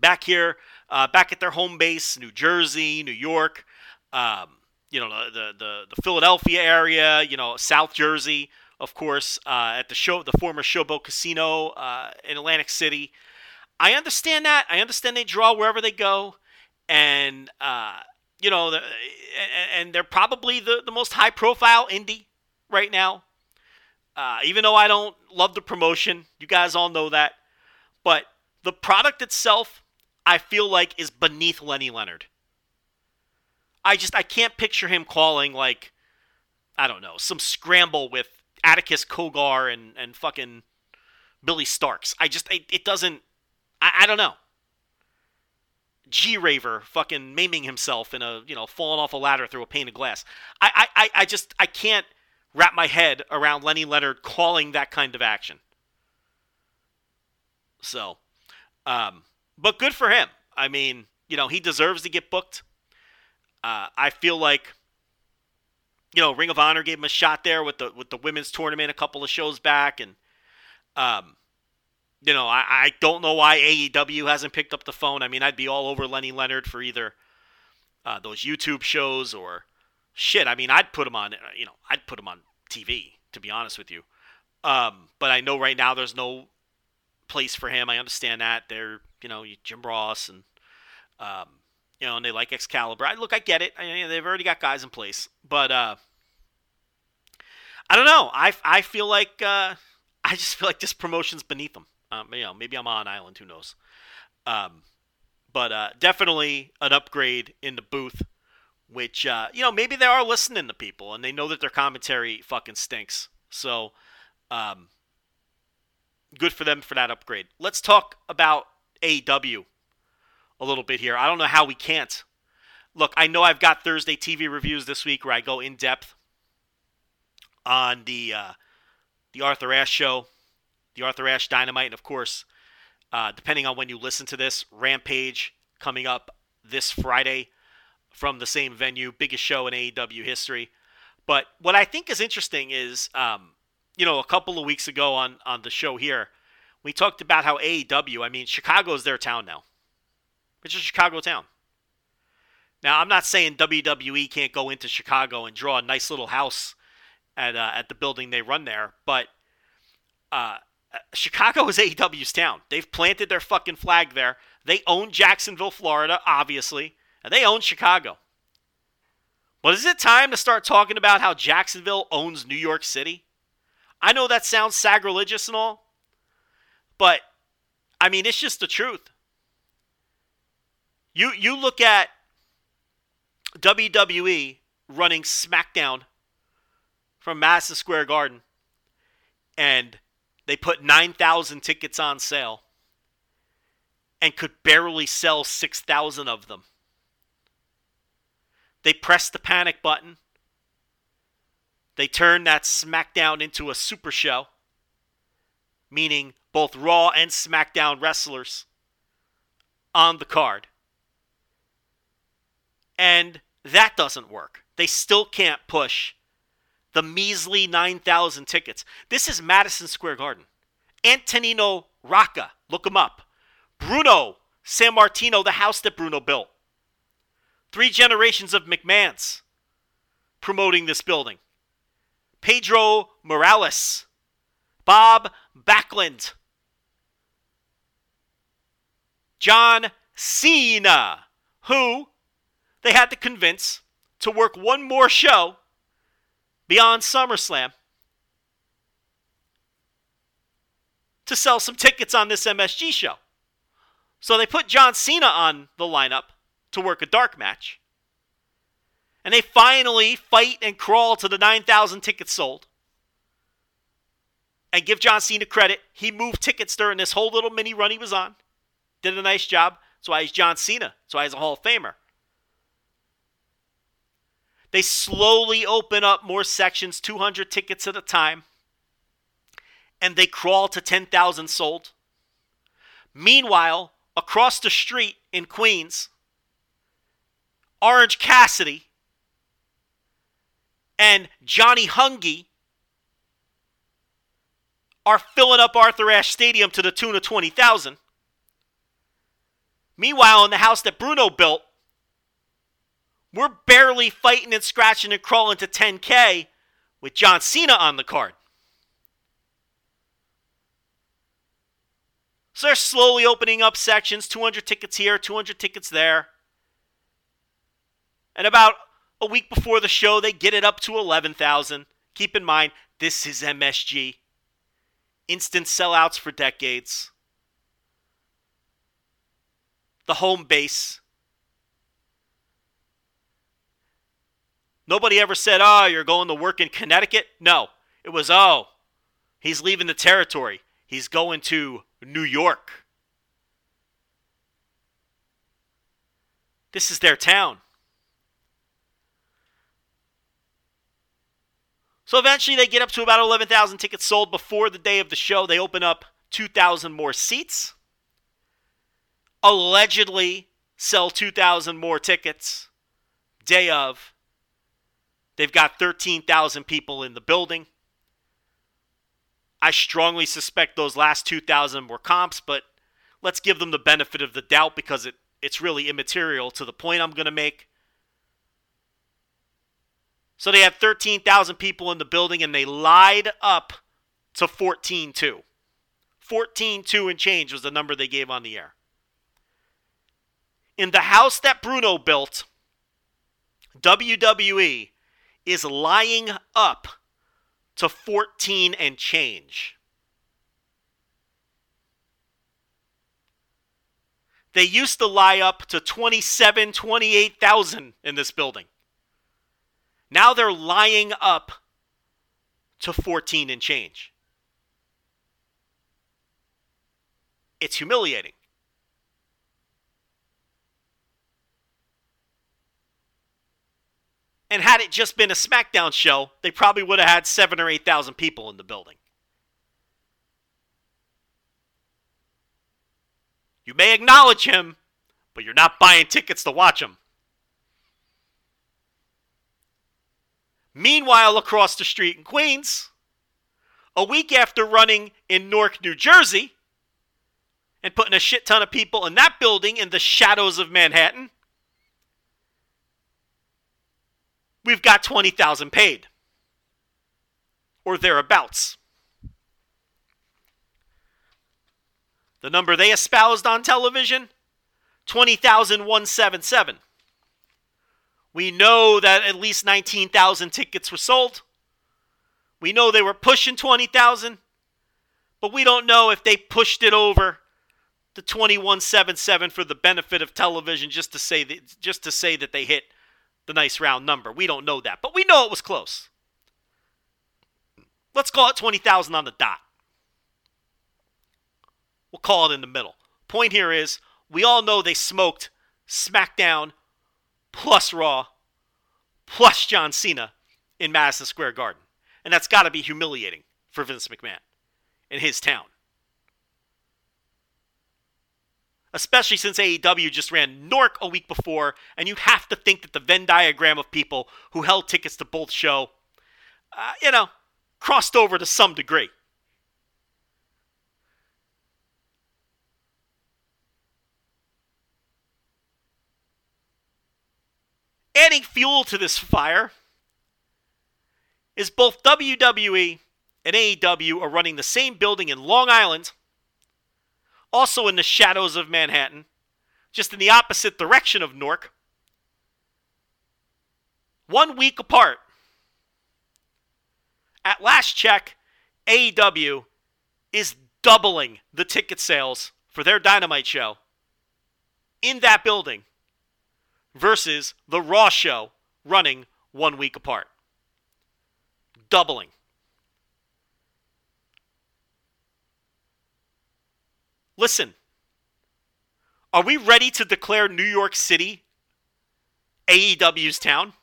back here, uh, back at their home base, New Jersey, New York. Um, you know, the, the the Philadelphia area. You know, South Jersey, of course, uh, at the show, the former Showboat Casino uh, in Atlantic City. I understand that. I understand they draw wherever they go. and uh, you know, the, and they're probably the, the most high profile indie right now. Uh, even though I don't love the promotion, you guys all know that. But the product itself, I feel like, is beneath Lenny Leonard. I just I can't picture him calling like I don't know some scramble with Atticus Cogar and and fucking Billie Starkz. I just it, it doesn't. I, I don't know. G Raver fucking maiming himself in a you know falling off a ladder through a pane of glass. I I I just I can't wrap my head around Lenny Leonard calling that kind of action. So, um, but good for him. I mean, you know, he deserves to get booked. Uh, I feel like, you know, Ring of Honor gave him a shot there with the with the women's tournament a couple of shows back, and um, you know, I, I don't know why AEW hasn't picked up the phone. I mean, I'd be all over Lenny Leonard for either uh, those YouTube shows or shit. I mean, I'd put him on, you know, I'd put him on TV to be honest with you. Um, but I know right now there's no place for him. I understand that they're, you know, Jim Ross and, um, you know, and they like Excalibur. I, look, I get it. I they've already got guys in place, but uh, I don't know. I I feel like uh, I just feel like this promotion's beneath them. Um, you know, maybe I'm on island. Who knows? Um, but uh, definitely an upgrade in the booth, which uh, you know maybe they are listening to people and they know that their commentary fucking stinks. So, um, good for them for that upgrade. Let's talk about AEW a little bit here. I don't know how we can't. Look, I know I've got Thursday TV reviews this week where I go in depth on the uh, the Arthur Ashe show the Arthur Ashe Dynamite, and of course, uh, depending on when you listen to this, Rampage coming up this Friday from the same venue, biggest show in AEW history. But what I think is interesting is, um, you know, a couple of weeks ago on on the show here, we talked about how AEW. I mean, Chicago is their town now. It's a Chicago town. Now, I'm not saying WWE can't go into Chicago and draw a nice little house at uh, at the building they run there, but uh, Chicago is AEW's town. They've planted their fucking flag there. They own Jacksonville, Florida, obviously, and they own Chicago. But is it time to start talking about how Jacksonville owns New York City? I know that sounds sacrilegious and all, but I mean, it's just the truth. You you look at WWE running SmackDown from Madison Square Garden and they put 9,000 tickets on sale and could barely sell 6,000 of them. They pressed the panic button. They turned that SmackDown into a super show, meaning both Raw and SmackDown wrestlers on the card. And that doesn't work. They still can't push the measly 9,000 tickets. This is Madison Square Garden. Antonino Rocca, look him up. Bruno Sammartino, the house that Bruno built. Three generations of McMahons promoting this building. Pedro Morales, Bob Backlund, John Cena, who they had to convince to work one more show beyond SummerSlam to sell some tickets on this MSG show. So they put John Cena on the lineup to work a dark match. And they finally fight and crawl to the 9,000 tickets sold. And give John Cena credit. He moved tickets during this whole little mini run he was on. Did a nice job. That's why he's John Cena. That's why he's a Hall of Famer. They slowly open up more sections, 200 tickets at a time, and they crawl to 10,000 sold. Meanwhile, across the street in Queens, Orange Cassidy and Johnny Hungy are filling up Arthur Ashe Stadium to the tune of 20,000. Meanwhile, in the house that Bruno built, we're barely fighting and scratching and crawling to 10K with John Cena on the card. So they're slowly opening up sections 200 tickets here, 200 tickets there. And about a week before the show, they get it up to 11,000. Keep in mind, this is MSG. Instant sellouts for decades. The home base. Nobody ever said, oh, you're going to work in Connecticut. No. It was, oh, he's leaving the territory. He's going to New York. This is their town. So eventually they get up to about 11,000 tickets sold before the day of the show. They open up 2,000 more seats. Allegedly sell 2,000 more tickets day of. They've got 13,000 people in the building. I strongly suspect those last 2,000 were comps, but let's give them the benefit of the doubt because it, it's really immaterial to the point I'm going to make. So they had 13,000 people in the building and they lied up to 14.2. 14.2 and change was the number they gave on the air. In the house that Bruno built, WWE is lying up to 14 and change. They used to lie up to 27, 28,000 in this building. Now they're lying up to 14 and change. It's humiliating. And had it just been a SmackDown show, they probably would have had seven or 8,000 people in the building. You may acknowledge him, but you're not buying tickets to watch him. Meanwhile, across the street in Queens, a week after running in Newark, New Jersey, and putting a shit ton of people in that building in the shadows of Manhattan, we've got 20,000 paid or thereabouts. The number they espoused on television 20,177. We know that at least 19,000 tickets were sold. We know they were pushing 20,000, but we don't know if they pushed it over the 2177 for the benefit of television just to say that, just to say that they hit the nice round number. We don't know that, but we know it was close. Let's call it 20,000 on the dot. We'll call it in the middle. Point here is we all know they smoked SmackDown plus Raw plus John Cena in Madison Square Garden. And that's got to be humiliating for Vince McMahon in his town. Especially since AEW just ran Newark a week before, and you have to think that the Venn diagram of people who held tickets to both show, uh, you know, crossed over to some degree. Adding fuel to this fire is both WWE and AEW are running the same building in Long Island, also in the shadows of Manhattan, just in the opposite direction of Newark, one week apart. At last check, AEW is doubling the ticket sales for their Dynamite show in that building versus the Raw show running one week apart. Doubling. Listen, are we ready to declare New York City AEW's town?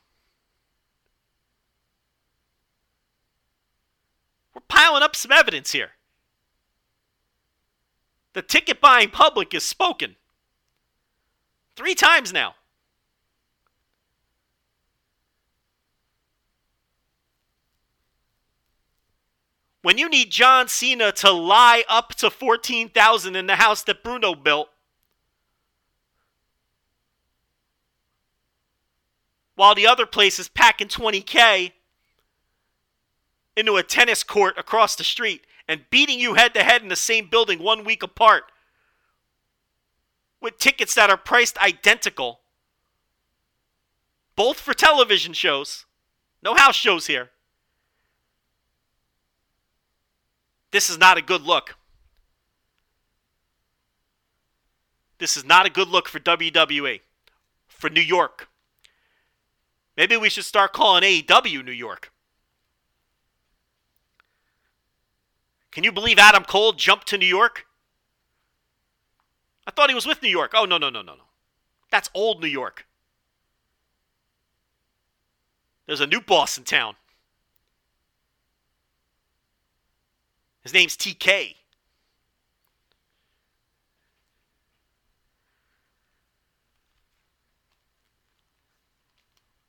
We're piling up some evidence here. The ticket buying public is spoken. Three times now. When you need John Cena to lie up to 14,000 in the house that Bruno built, while the other place is packing 20K into a tennis court across the street and beating you head to head in the same building one week apart with tickets that are priced identical both for television shows. No house shows here. This is not a good look. This is not a good look for WWE, for New York. Maybe we should start calling AEW New York. Can you believe Adam Cole jumped to New York? I thought he was with New York. Oh, no, no, no, no, no. That's old New York. There's a new boss in town. His name's TK.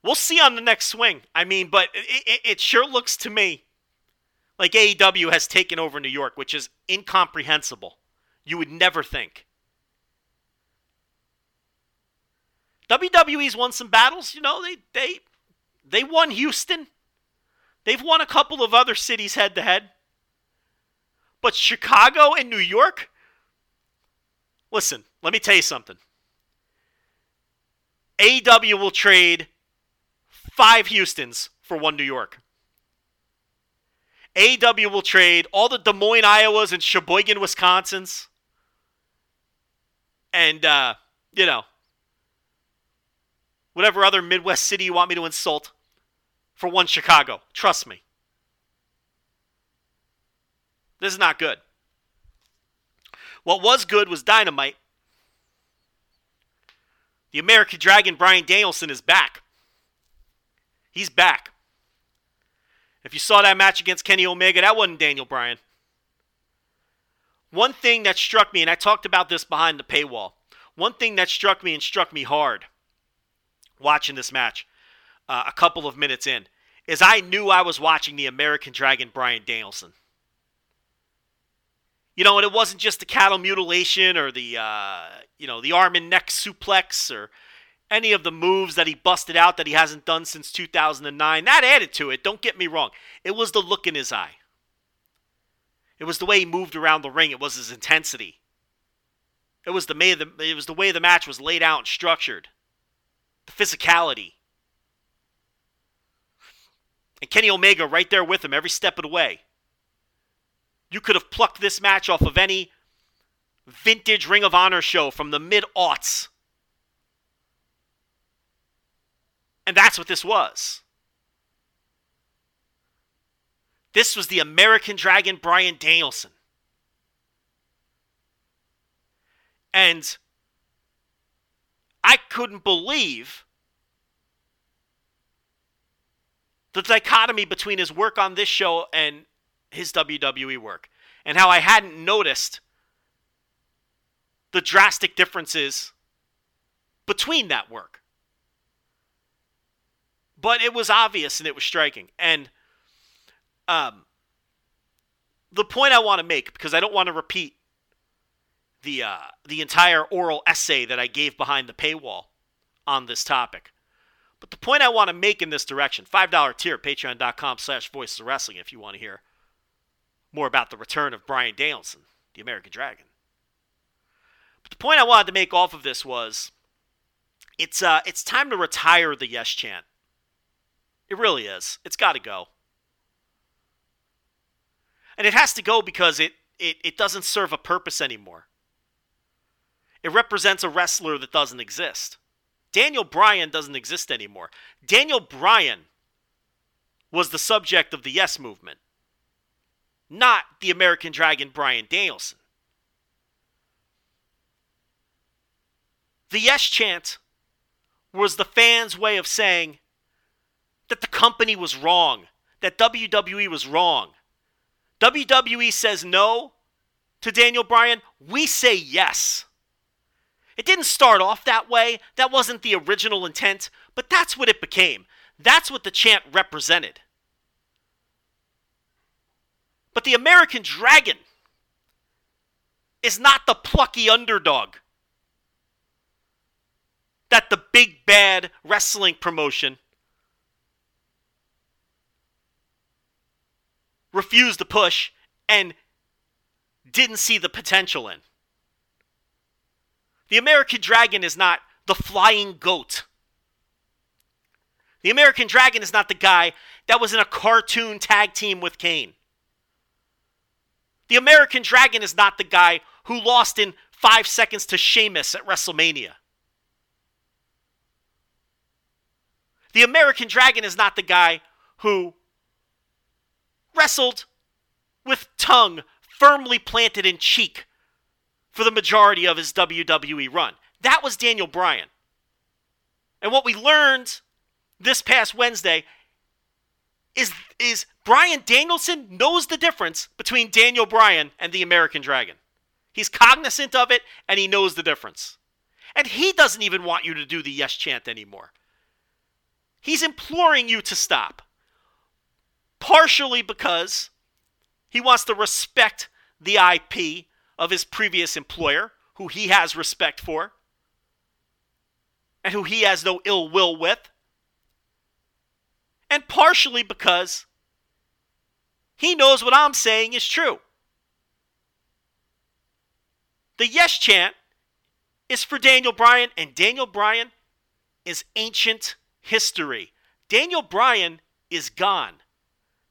We'll see on the next swing. I mean, but it, it, it, sure looks to me like AEW has taken over New York, which is incomprehensible. You would never think. WWE's won some battles, you know, they they they won Houston. They've won a couple of other cities head to head. But Chicago and New York? Listen, let me tell you something. AEW will trade five Houstons for one New York. AEW will trade all the Des Moines, Iowas, and Sheboygan, Wisconsins. And, uh, you know, whatever other Midwest city you want me to insult for one Chicago. Trust me. This is not good. What was good was dynamite. The American Dragon Bryan Danielson is back. He's back. If you saw that match against Kenny Omega, that wasn't Daniel Bryan. One thing that struck me, and I talked about this behind the paywall, one thing that struck me and struck me hard watching this match uh, a couple of minutes in is I knew I was watching the American Dragon Bryan Danielson. You know, and it wasn't just the cattle mutilation or the, uh, you know, the arm and neck suplex or any of the moves that he busted out that he hasn't done since 2009. That added to it, don't get me wrong. It was the look in his eye. It was the way he moved around the ring. It was his intensity. It was the the, it was the way the match was laid out and structured. The physicality. And Kenny Omega right there with him every step of the way. You could have plucked this match off of any vintage Ring of Honor show from the mid aughts And that's what this was. This was the American Dragon Bryan Danielson. And I couldn't believe the dichotomy between his work on this show and his WWE work, and how I hadn't noticed the drastic differences between that work but it was obvious and it was striking. And um, the point I want to make, because I don't want to repeat the uh, the entire oral essay that I gave behind the paywall on this topic. But the point I want to make in this direction, $5 tier, patreon.com slash voices of wrestling if you want to hear more about the return of Bryan Danielson, the American Dragon. But the point I wanted to make off of this was it's uh it's time to retire the yes chant. It really is. It's got to go. And it has to go because it, it, it doesn't serve a purpose anymore. It represents a wrestler that doesn't exist. Daniel Bryan doesn't exist anymore. Daniel Bryan was the subject of the Yes movement, not the American Dragon Bryan Danielson. The Yes chant was the fans' way of saying, that the company was wrong, that WWE was wrong. WWE says no to Daniel Bryan, we say yes. It didn't start off that way. That wasn't the original intent, but that's what it became. That's what the chant represented. But the American Dragon is not the plucky underdog that the big bad wrestling promotion refused to push and didn't see the potential in. The American Dragon is not the flying goat The American Dragon is not the guy that was in a cartoon tag team with Kane. The American Dragon is not the guy who lost in five seconds to Sheamus at WrestleMania. The American Dragon is not the guy who wrestled with tongue firmly planted in cheek for the majority of his WWE run. That was Daniel Bryan. And what we learned this past Wednesday is is Bryan Danielson knows the difference between Daniel Bryan and the American Dragon. He's cognizant of it and he knows the difference. And he doesn't even want you to do the yes chant anymore. He's imploring you to stop. Partially because he wants to respect the IP of his previous employer, who he has respect for, and who he has no ill will with and partially because he knows what I'm saying is true. The yes chant is for Daniel Bryan, and Daniel Bryan is ancient history. Daniel Bryan is gone.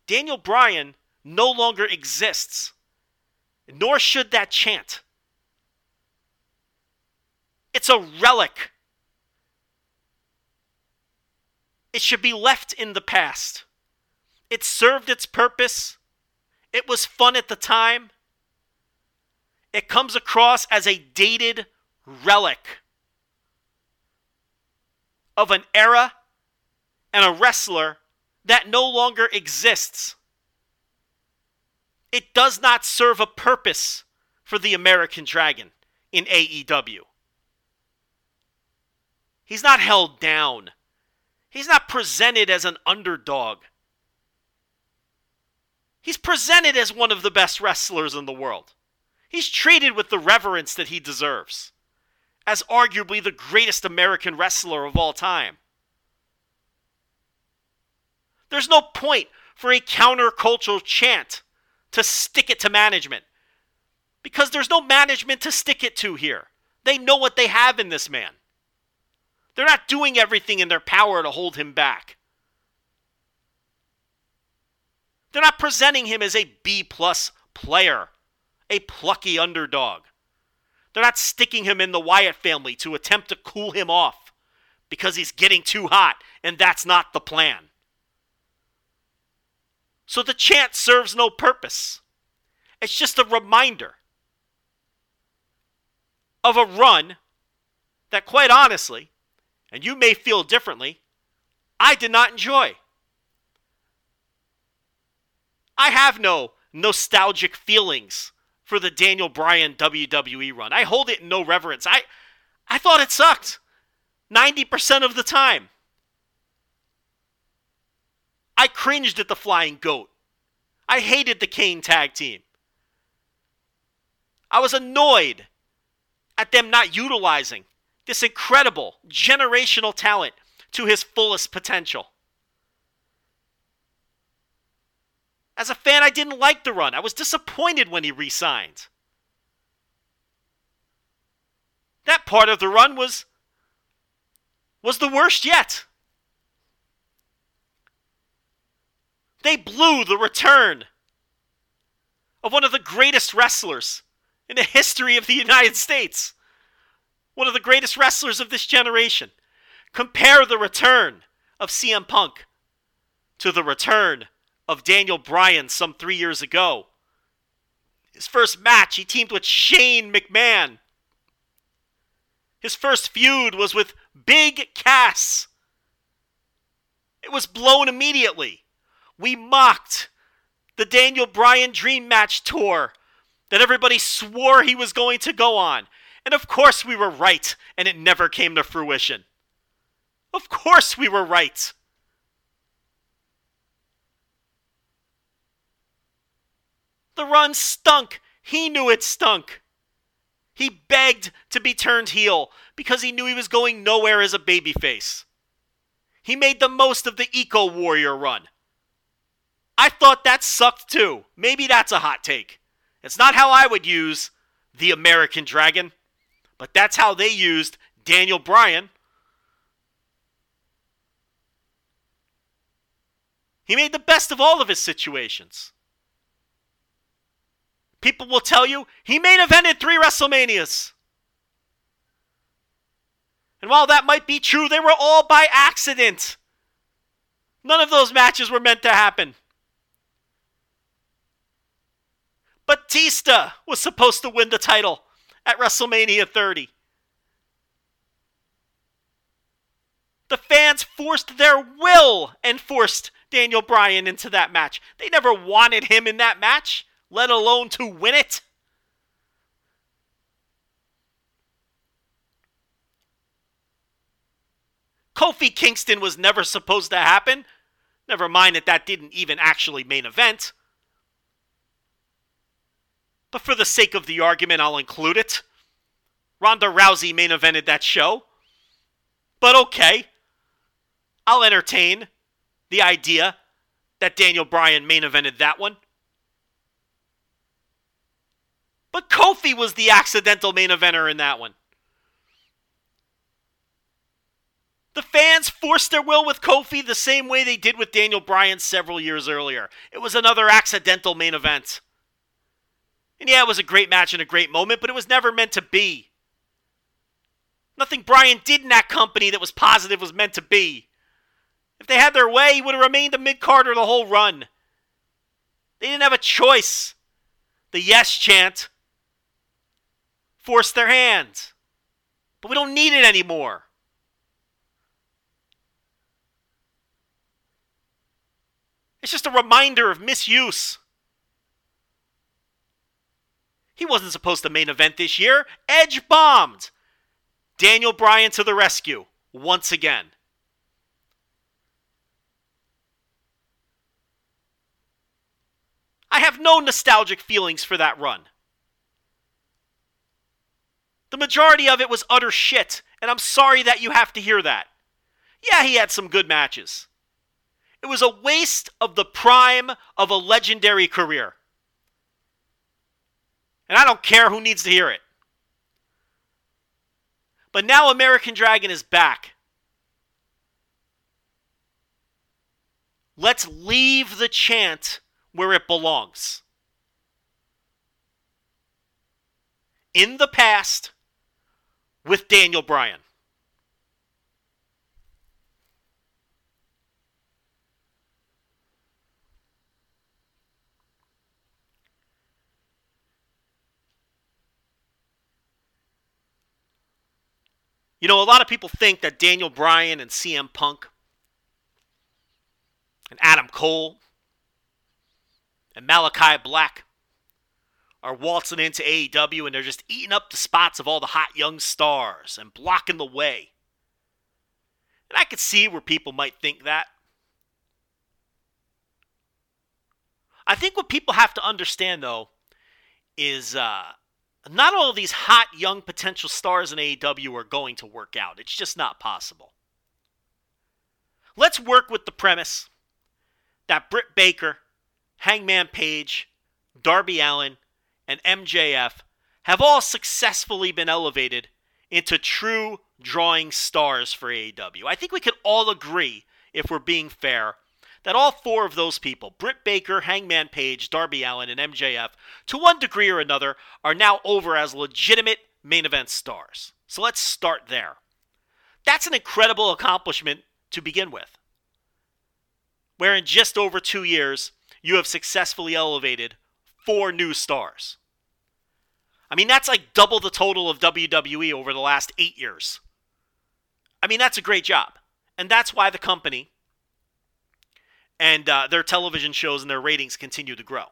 Daniel Bryan no longer exists, nor should that chant. It's a relic It should be left in the past. It served its purpose. It was fun at the time. It comes across as a dated relic of an era and a wrestler that no longer exists. It does not serve a purpose for the American Dragon in AEW. He's not held down He's not presented as an underdog. He's presented as one of the best wrestlers in the world. He's treated with the reverence that he deserves, as arguably the greatest American wrestler of all time. There's no point for a countercultural chant to stick it to management because there's no management to stick it to here. They know what they have in this man. They're not doing everything in their power to hold him back. They're not presenting him as a B plus player, a plucky underdog. They're not sticking him in the Wyatt family to attempt to cool him off because he's getting too hot, and that's not the plan. So the chant serves no purpose. It's just a reminder of a run that, quite honestly, and you may feel differently, I did not enjoy. I have no nostalgic feelings for the Daniel Bryan WWE run. I hold it in no reverence. I I thought it sucked 90% of the time. I cringed at the Flying Goat. I hated the Kane tag team. I was annoyed at them not utilizing this incredible generational talent to his fullest potential. As a fan, I didn't like the run. I was disappointed when he re signed. That part of the run was was the worst yet. They blew the return of one of the greatest wrestlers in the history of the United States one of the greatest wrestlers of this generation. Compare the return of CM Punk to the return of Daniel Bryan some three years ago. His first match, he teamed with Shane McMahon. His first feud was with Big Cass. It was blown immediately. We mocked the Daniel Bryan Dream Match tour that everybody swore he was going to go on. And of course we were right, and it never came to fruition. Of course we were right. The run stunk. He knew it stunk. He begged to be turned heel because he knew he was going nowhere as a babyface. He made the most of the Eco Warrior run. I thought that sucked too. Maybe that's a hot take. It's not how I would use the American Dragon. But that's how they used Daniel Bryan. He made the best of all of his situations. People will tell you he main evented three WrestleManias. And while that might be true, they were all by accident. None of those matches were meant to happen. Batista was supposed to win the title at WrestleMania 30. The fans forced their will and forced Daniel Bryan into that match. They never wanted him in that match, let alone to win it. Kofi Kingston was never supposed to happen. Never mind that that didn't even actually main event. But for the sake of the argument, I'll include it. Ronda Rousey main evented that show. But okay. I'll entertain the idea that Daniel Bryan main evented that one. But Kofi was the accidental main eventer in that one. The fans forced their will with Kofi the same way they did with Daniel Bryan several years earlier. It was another accidental main event. And yeah, it was a great match and a great moment, but it was never meant to be. Nothing Bryan did in that company that was positive was meant to be. If they had their way, he would have remained a mid carder the whole run. They didn't have a choice. The yes chant forced their hand. But we don't need it anymore. It's just a reminder of misuse. He wasn't supposed to main event this year. Edge bombed. Daniel Bryan to the rescue once again. I have no nostalgic feelings for that run. The majority of it was utter shit, and I'm sorry that you have to hear that. Yeah, he had some good matches. It was a waste of the prime of a legendary career. And I don't care who needs to hear it. But now American Dragon is back. Let's leave the chant where it belongs. In the past with Daniel Bryan. You know, a lot of people think that Daniel Bryan and CM Punk and Adam Cole and Malakai Black are waltzing into AEW and they're just eating up the spots of all the hot young stars and blocking the way. And I could see where people might think that. I think what people have to understand, though, is uh, not all these hot young potential stars in AEW are going to work out. It's just not possible. Let's work with the premise that Britt Baker, Hangman Page, Darby Allin, and MJF have all successfully been elevated into true drawing stars for AEW. I think we could all agree, if we're being fair, that all four of those people, Britt Baker, Hangman Page, Darby Allin, and MJF, to one degree or another, are now over as legitimate main event stars. So let's start there. That's an incredible accomplishment to begin with. Where in just over two years, you have successfully elevated four new stars. I mean, that's like double the total of WWE over the last eight years. I mean, that's a great job. And that's why the company and uh, their television shows and their ratings continue to grow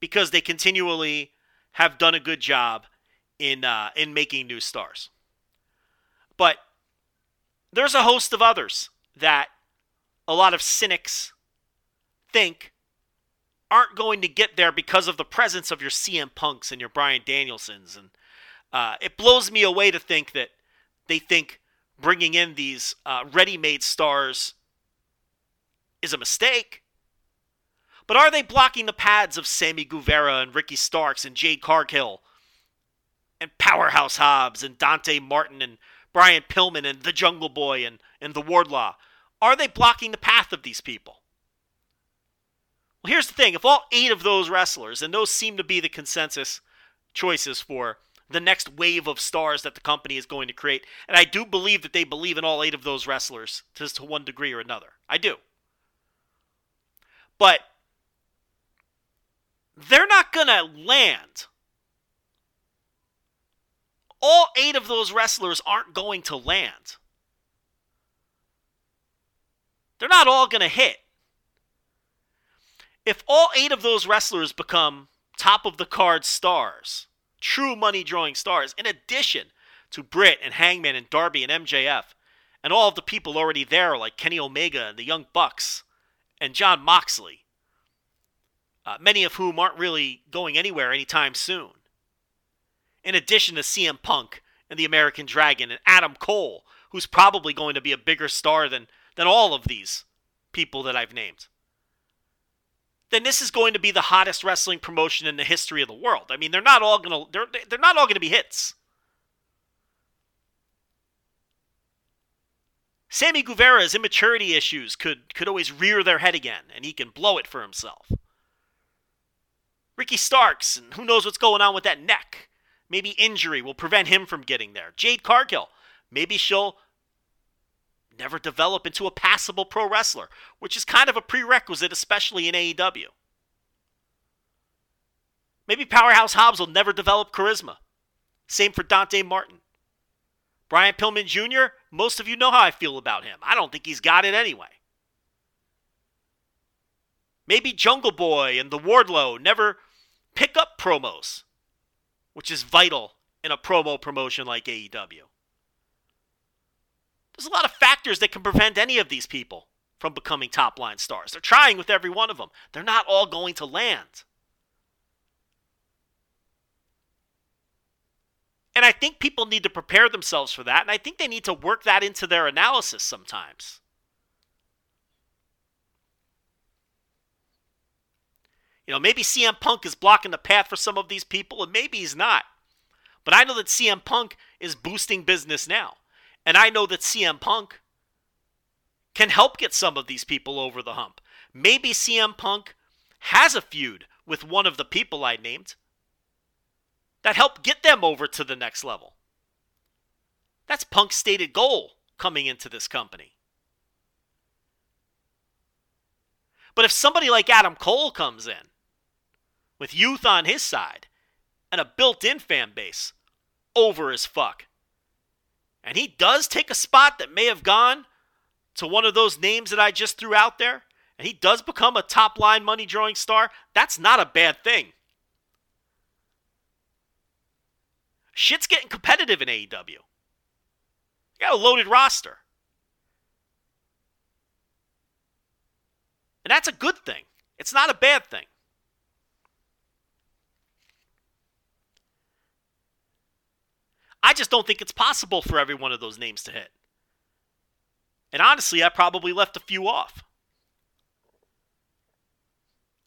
because they continually have done a good job in uh, in making new stars. But there's a host of others that a lot of cynics think aren't going to get there because of the presence of your CM Punks and your Bryan Danielsons, and uh, it blows me away to think that they think bringing in these uh, ready-made stars is a mistake. But are they blocking the pads of Sammy Guevara and Ricky Starks and Jade Cargill and Powerhouse Hobbs and Dante Martin and Brian Pillman and the Jungle Boy and, and the Wardlow? Are they blocking the path of these people? Here's the thing if all eight of those wrestlers, and those seem to be the consensus choices for the next wave of stars that the company is going to create, and I do believe that they believe in all eight of those wrestlers to, to one degree or another. I do. But they're not going to land. All eight of those wrestlers aren't going to land. They're not all going to hit. If all eight of those wrestlers become top of the card stars, true money drawing stars, in addition to Britt and Hangman and Darby and MJF, and all of the people already there like Kenny Omega and the Young Bucks and Jon Moxley, uh, many of whom aren't really going anywhere anytime soon. In addition to CM Punk and the American Dragon and Adam Cole, who's probably going to be a bigger star than, than all of these people that I've named then this is going to be the hottest wrestling promotion in the history of the world. I mean, they're not all going to they're they're not all to be hits. Sammy Guevara's immaturity issues could could always rear their head again and he can blow it for himself. Ricky Starks, and who knows what's going on with that neck. Maybe injury will prevent him from getting there. Jade Cargill, maybe she'll never develop into a passable pro wrestler, which is kind of a prerequisite, especially in AEW. Maybe Powerhouse Hobbs will never develop charisma. Same for Dante Martin. Brian Pillman Jr., most of you know how I feel about him. I don't think he's got it anyway. Maybe Jungle Boy and the Wardlow never pick up promos, which is vital in a promo promotion like AEW. There's a lot of factors that can prevent any of these people from becoming top line stars. They're trying with every one of them. They're not all going to land. And I think people need to prepare themselves for that, and I think they need to work that into their analysis sometimes. You know, maybe CM Punk is blocking the path for some of these people, and maybe he's not. But I know that CM Punk is boosting business now. And I know that CM Punk can help get some of these people over the hump. Maybe CM Punk has a feud with one of the people I named that helped get them over to the next level. That's Punk's stated goal coming into this company. But if somebody like Adam Cole comes in with youth on his side and a built in fan base, over as fuck, and he does take a spot that may have gone to one of those names that I just threw out there, and he does become a top line money drawing star, that's not a bad thing. Shit's getting competitive in AEW. You got a loaded roster. And that's a good thing. It's not a bad thing. I just don't think it's possible for every one of those names to hit. And honestly, I probably left a few off.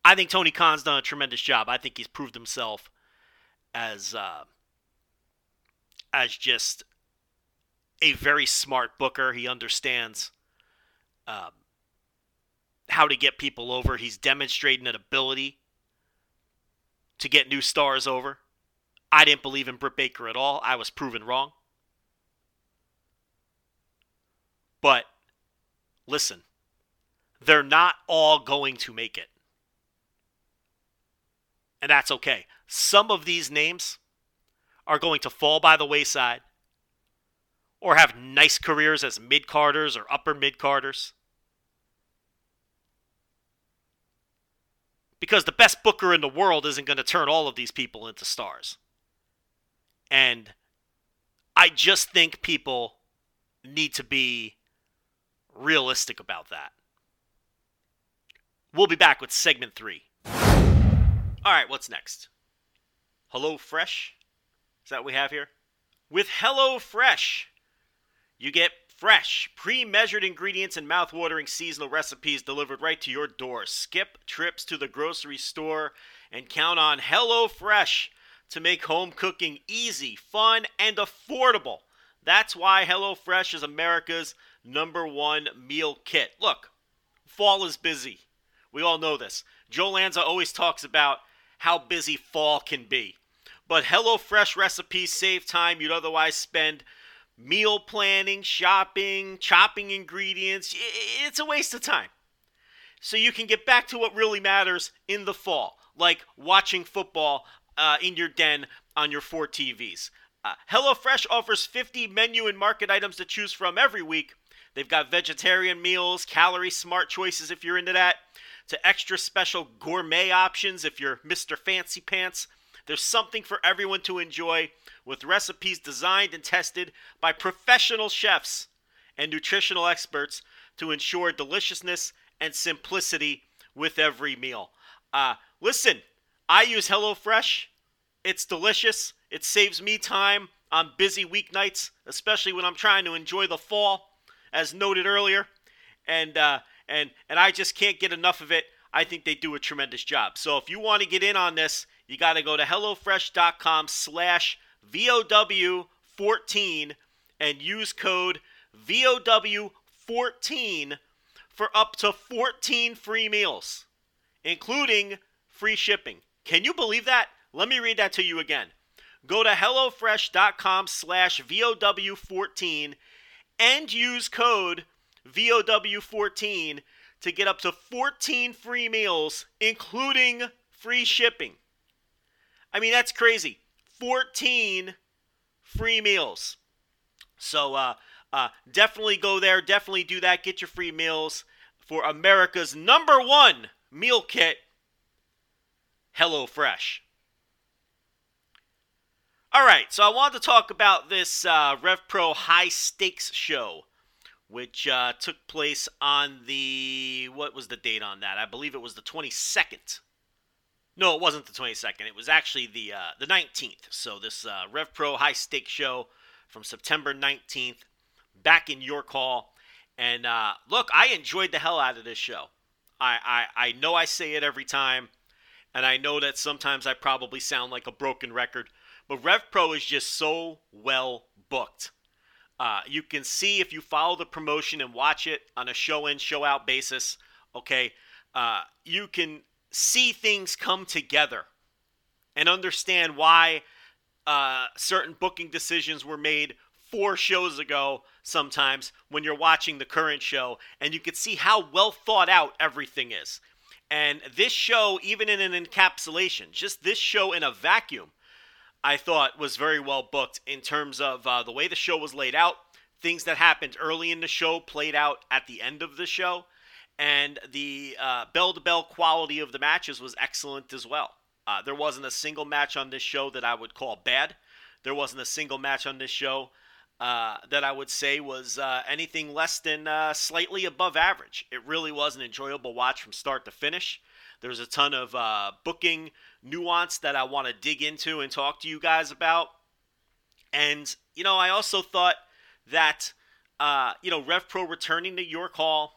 I think Tony Khan's done a tremendous job. I think he's proved himself as uh, as just a very smart booker. He understands um, how to get people over. He's demonstrating an ability to get new stars over. I didn't believe in Britt Baker at all. I was proven wrong. But listen, they're not all going to make it. And that's okay. Some of these names are going to fall by the wayside or have nice careers as mid carders or upper mid carders. Because the best booker in the world isn't going to turn all of these people into stars. And I just think people need to be realistic about that. We'll be back with segment three. All right, what's next? Hello Fresh? Is that what we have here? With Hello Fresh, you get fresh, pre measured ingredients and mouth-watering seasonal recipes delivered right to your door. Skip trips to the grocery store and count on Hello Fresh to make home cooking easy, fun, and affordable. That's why HelloFresh is America's number one meal kit. Look, fall is busy. We all know this. Joe Lanza always talks about how busy fall can be. But HelloFresh recipes save time you'd otherwise spend meal planning, shopping, chopping ingredients. It's a waste of time. So you can get back to what really matters in the fall, like watching football uh, in your den on your four TVs. Uh, HelloFresh offers 50 menu and market items to choose from every week. They've got vegetarian meals, calorie smart choices if you're into that, to extra special gourmet options if you're Mr. Fancy Pants. There's something for everyone to enjoy with recipes designed and tested by professional chefs and nutritional experts to ensure deliciousness and simplicity with every meal. Uh, listen, I use HelloFresh. It's delicious. It saves me time on busy weeknights, especially when I'm trying to enjoy the fall, as noted earlier. And uh, and and I just can't get enough of it. I think they do a tremendous job. So if you want to get in on this, you got to go to hellofresh.com/slash VOW14 and use code VOW14 for up to 14 free meals, including free shipping. Can you believe that? Let me read that to you again. Go to HelloFresh.com slash VOW14 and use code VOW14 to get up to 14 free meals, including free shipping. I mean, that's crazy. 14 free meals. So uh, uh, definitely go there. Definitely do that. Get your free meals for America's number one meal kit, HelloFresh. All right, so I wanted to talk about this uh, RevPro High Stakes show, which uh, took place on the what was the date on that? I believe it was the 22nd. No, it wasn't the 22nd. It was actually the uh, the 19th. So this uh, RevPro High Stakes show from September 19th, back in York Hall. And uh, look, I enjoyed the hell out of this show. I, I I know I say it every time, and I know that sometimes I probably sound like a broken record but RevPro is just so well booked. Uh, you can see if you follow the promotion and watch it on a show in, show out basis, okay, uh, you can see things come together and understand why uh, certain booking decisions were made four shows ago sometimes when you're watching the current show and you can see how well thought out everything is and this show even in an encapsulation just this show in a vacuum I thought was very well booked in terms of uh, the way the show was laid out. Things that happened early in the show played out at the end of the show, and the bell to bell quality of the matches was excellent as well. Uh, there wasn't a single match on this show that I would call bad. There wasn't a single match on this show uh, that I would say was uh, anything less than uh, slightly above average. It really was an enjoyable watch from start to finish. There's a ton of uh, booking nuance that I want to dig into and talk to you guys about. And, you know, I also thought that, uh, you know, RevPro returning to York Hall,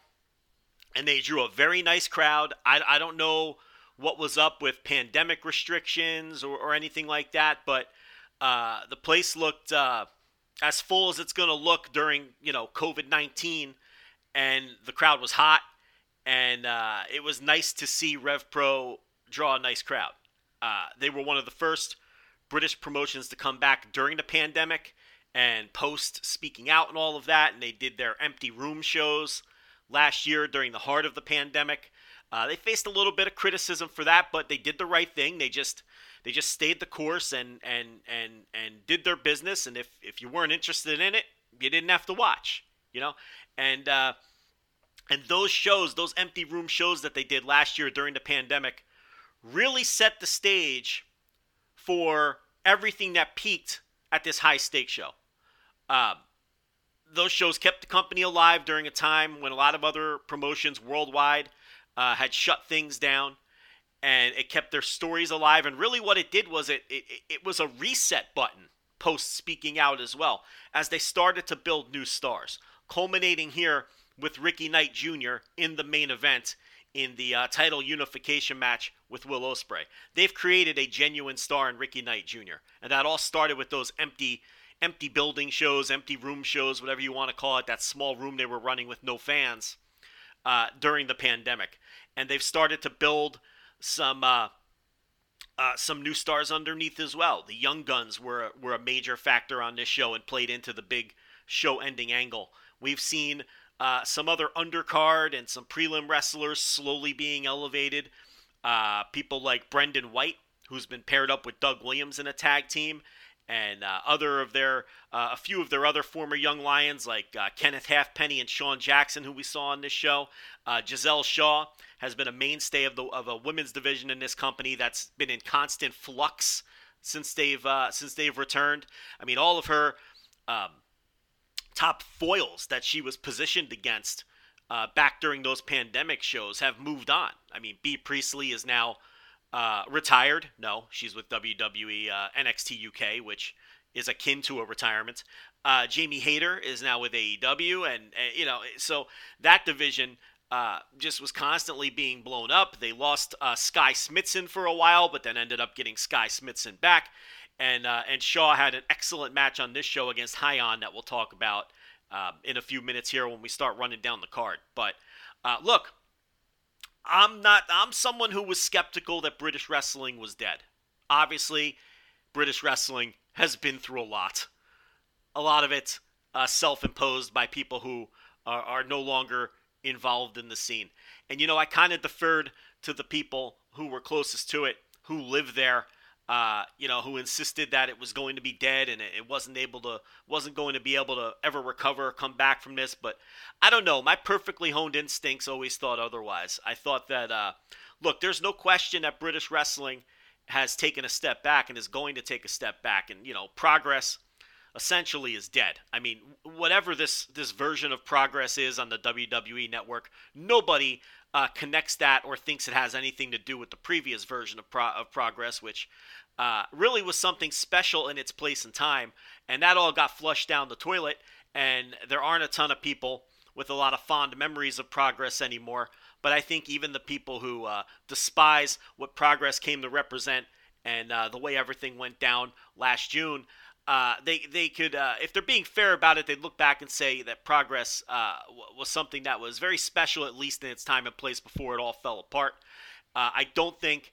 and they drew a very nice crowd. I, I don't know what was up with pandemic restrictions or, or anything like that, but uh, the place looked as full as it's going to look during, you know, COVID 19, and the crowd was hot. And uh, it was nice to see Rev Pro draw a nice crowd. Uh, they were one of the first British promotions to come back during the pandemic and post speaking out and all of that. And they did their empty room shows last year during the heart of the pandemic. Uh, they faced a little bit of criticism for that, but they did the right thing. They just they just stayed the course and and and and did their business. And if if you weren't interested in it, you didn't have to watch. You know, and uh, and those shows, those empty room shows that they did last year during the pandemic, really set the stage for everything that peaked at this high stake show. Um, those shows kept the company alive during a time when a lot of other promotions worldwide uh, had shut things down and it kept their stories alive and really what it did was it, it, it was a reset button post speaking out as well as they started to build new stars culminating here with ricky knight jr in the main event in the uh, title unification match with Will Ospreay. They've created a genuine star in Ricky Knight Jr., and that all started with those empty empty building shows, empty room shows, whatever you want to call it, that small room they were running with no fans uh, during the pandemic. And they've started to build some uh, uh, some new stars underneath as well. The Young Guns were were a major factor on this show and played into the big show-ending angle. We've seen uh, some other undercard and some prelim wrestlers slowly being elevated. Uh, people like Brendan White, who's been paired up with Doug Williams in a tag team, and uh, other of their uh, a few of their other former young lions like uh, Kenneth Halfpenny and Sean Jackson, who we saw on this show. Gisele Shaw has been a mainstay of the of a women's division in this company that's been in constant flux since they've uh, since they've returned. I mean, all of her um, top foils that she was positioned against uh, back during those pandemic shows have moved on. I mean, Bea Priestley is now uh, retired. No, she's with WWE uh, NXT UK, which is akin to a retirement. Uh, Jamie Hayter is now with AEW, and, and you know, so that division uh, just was constantly being blown up. They lost uh, Sky Smithson for a while, but then ended up getting Sky Smithson back. And uh, and Shaw had an excellent match on this show against Hyan that we'll talk about in a few minutes here when we start running down the card. But look, I'm not I'm someone who was skeptical that British wrestling was dead. Obviously, British wrestling has been through a lot. A lot of it uh, self-imposed by people who are, are no longer involved in the scene. And you know, I kind of deferred to the people who were closest to it, who lived there, uh, you know, who insisted that it was going to be dead and it wasn't able to, wasn't going to be able to ever recover or come back from this. But I don't know. My perfectly honed instincts always thought otherwise. I thought that, uh, look, there's no question that British wrestling has taken a step back and is going to take a step back, and you know, progress essentially is dead. I mean, whatever this this version of progress is on the WWE network, nobody uh, connects that or thinks it has anything to do with the previous version of, pro- of progress, which uh, really was something special in its place and time. And that all got flushed down the toilet, and there aren't a ton of people with a lot of fond memories of progress anymore. But I think even the people who uh, despise what progress came to represent and uh, the way everything went down last June, uh, they they could, uh, if they're being fair about it, they'd look back and say that progress uh, was something that was very special, at least in its time and place before it all fell apart. Uh, I don't think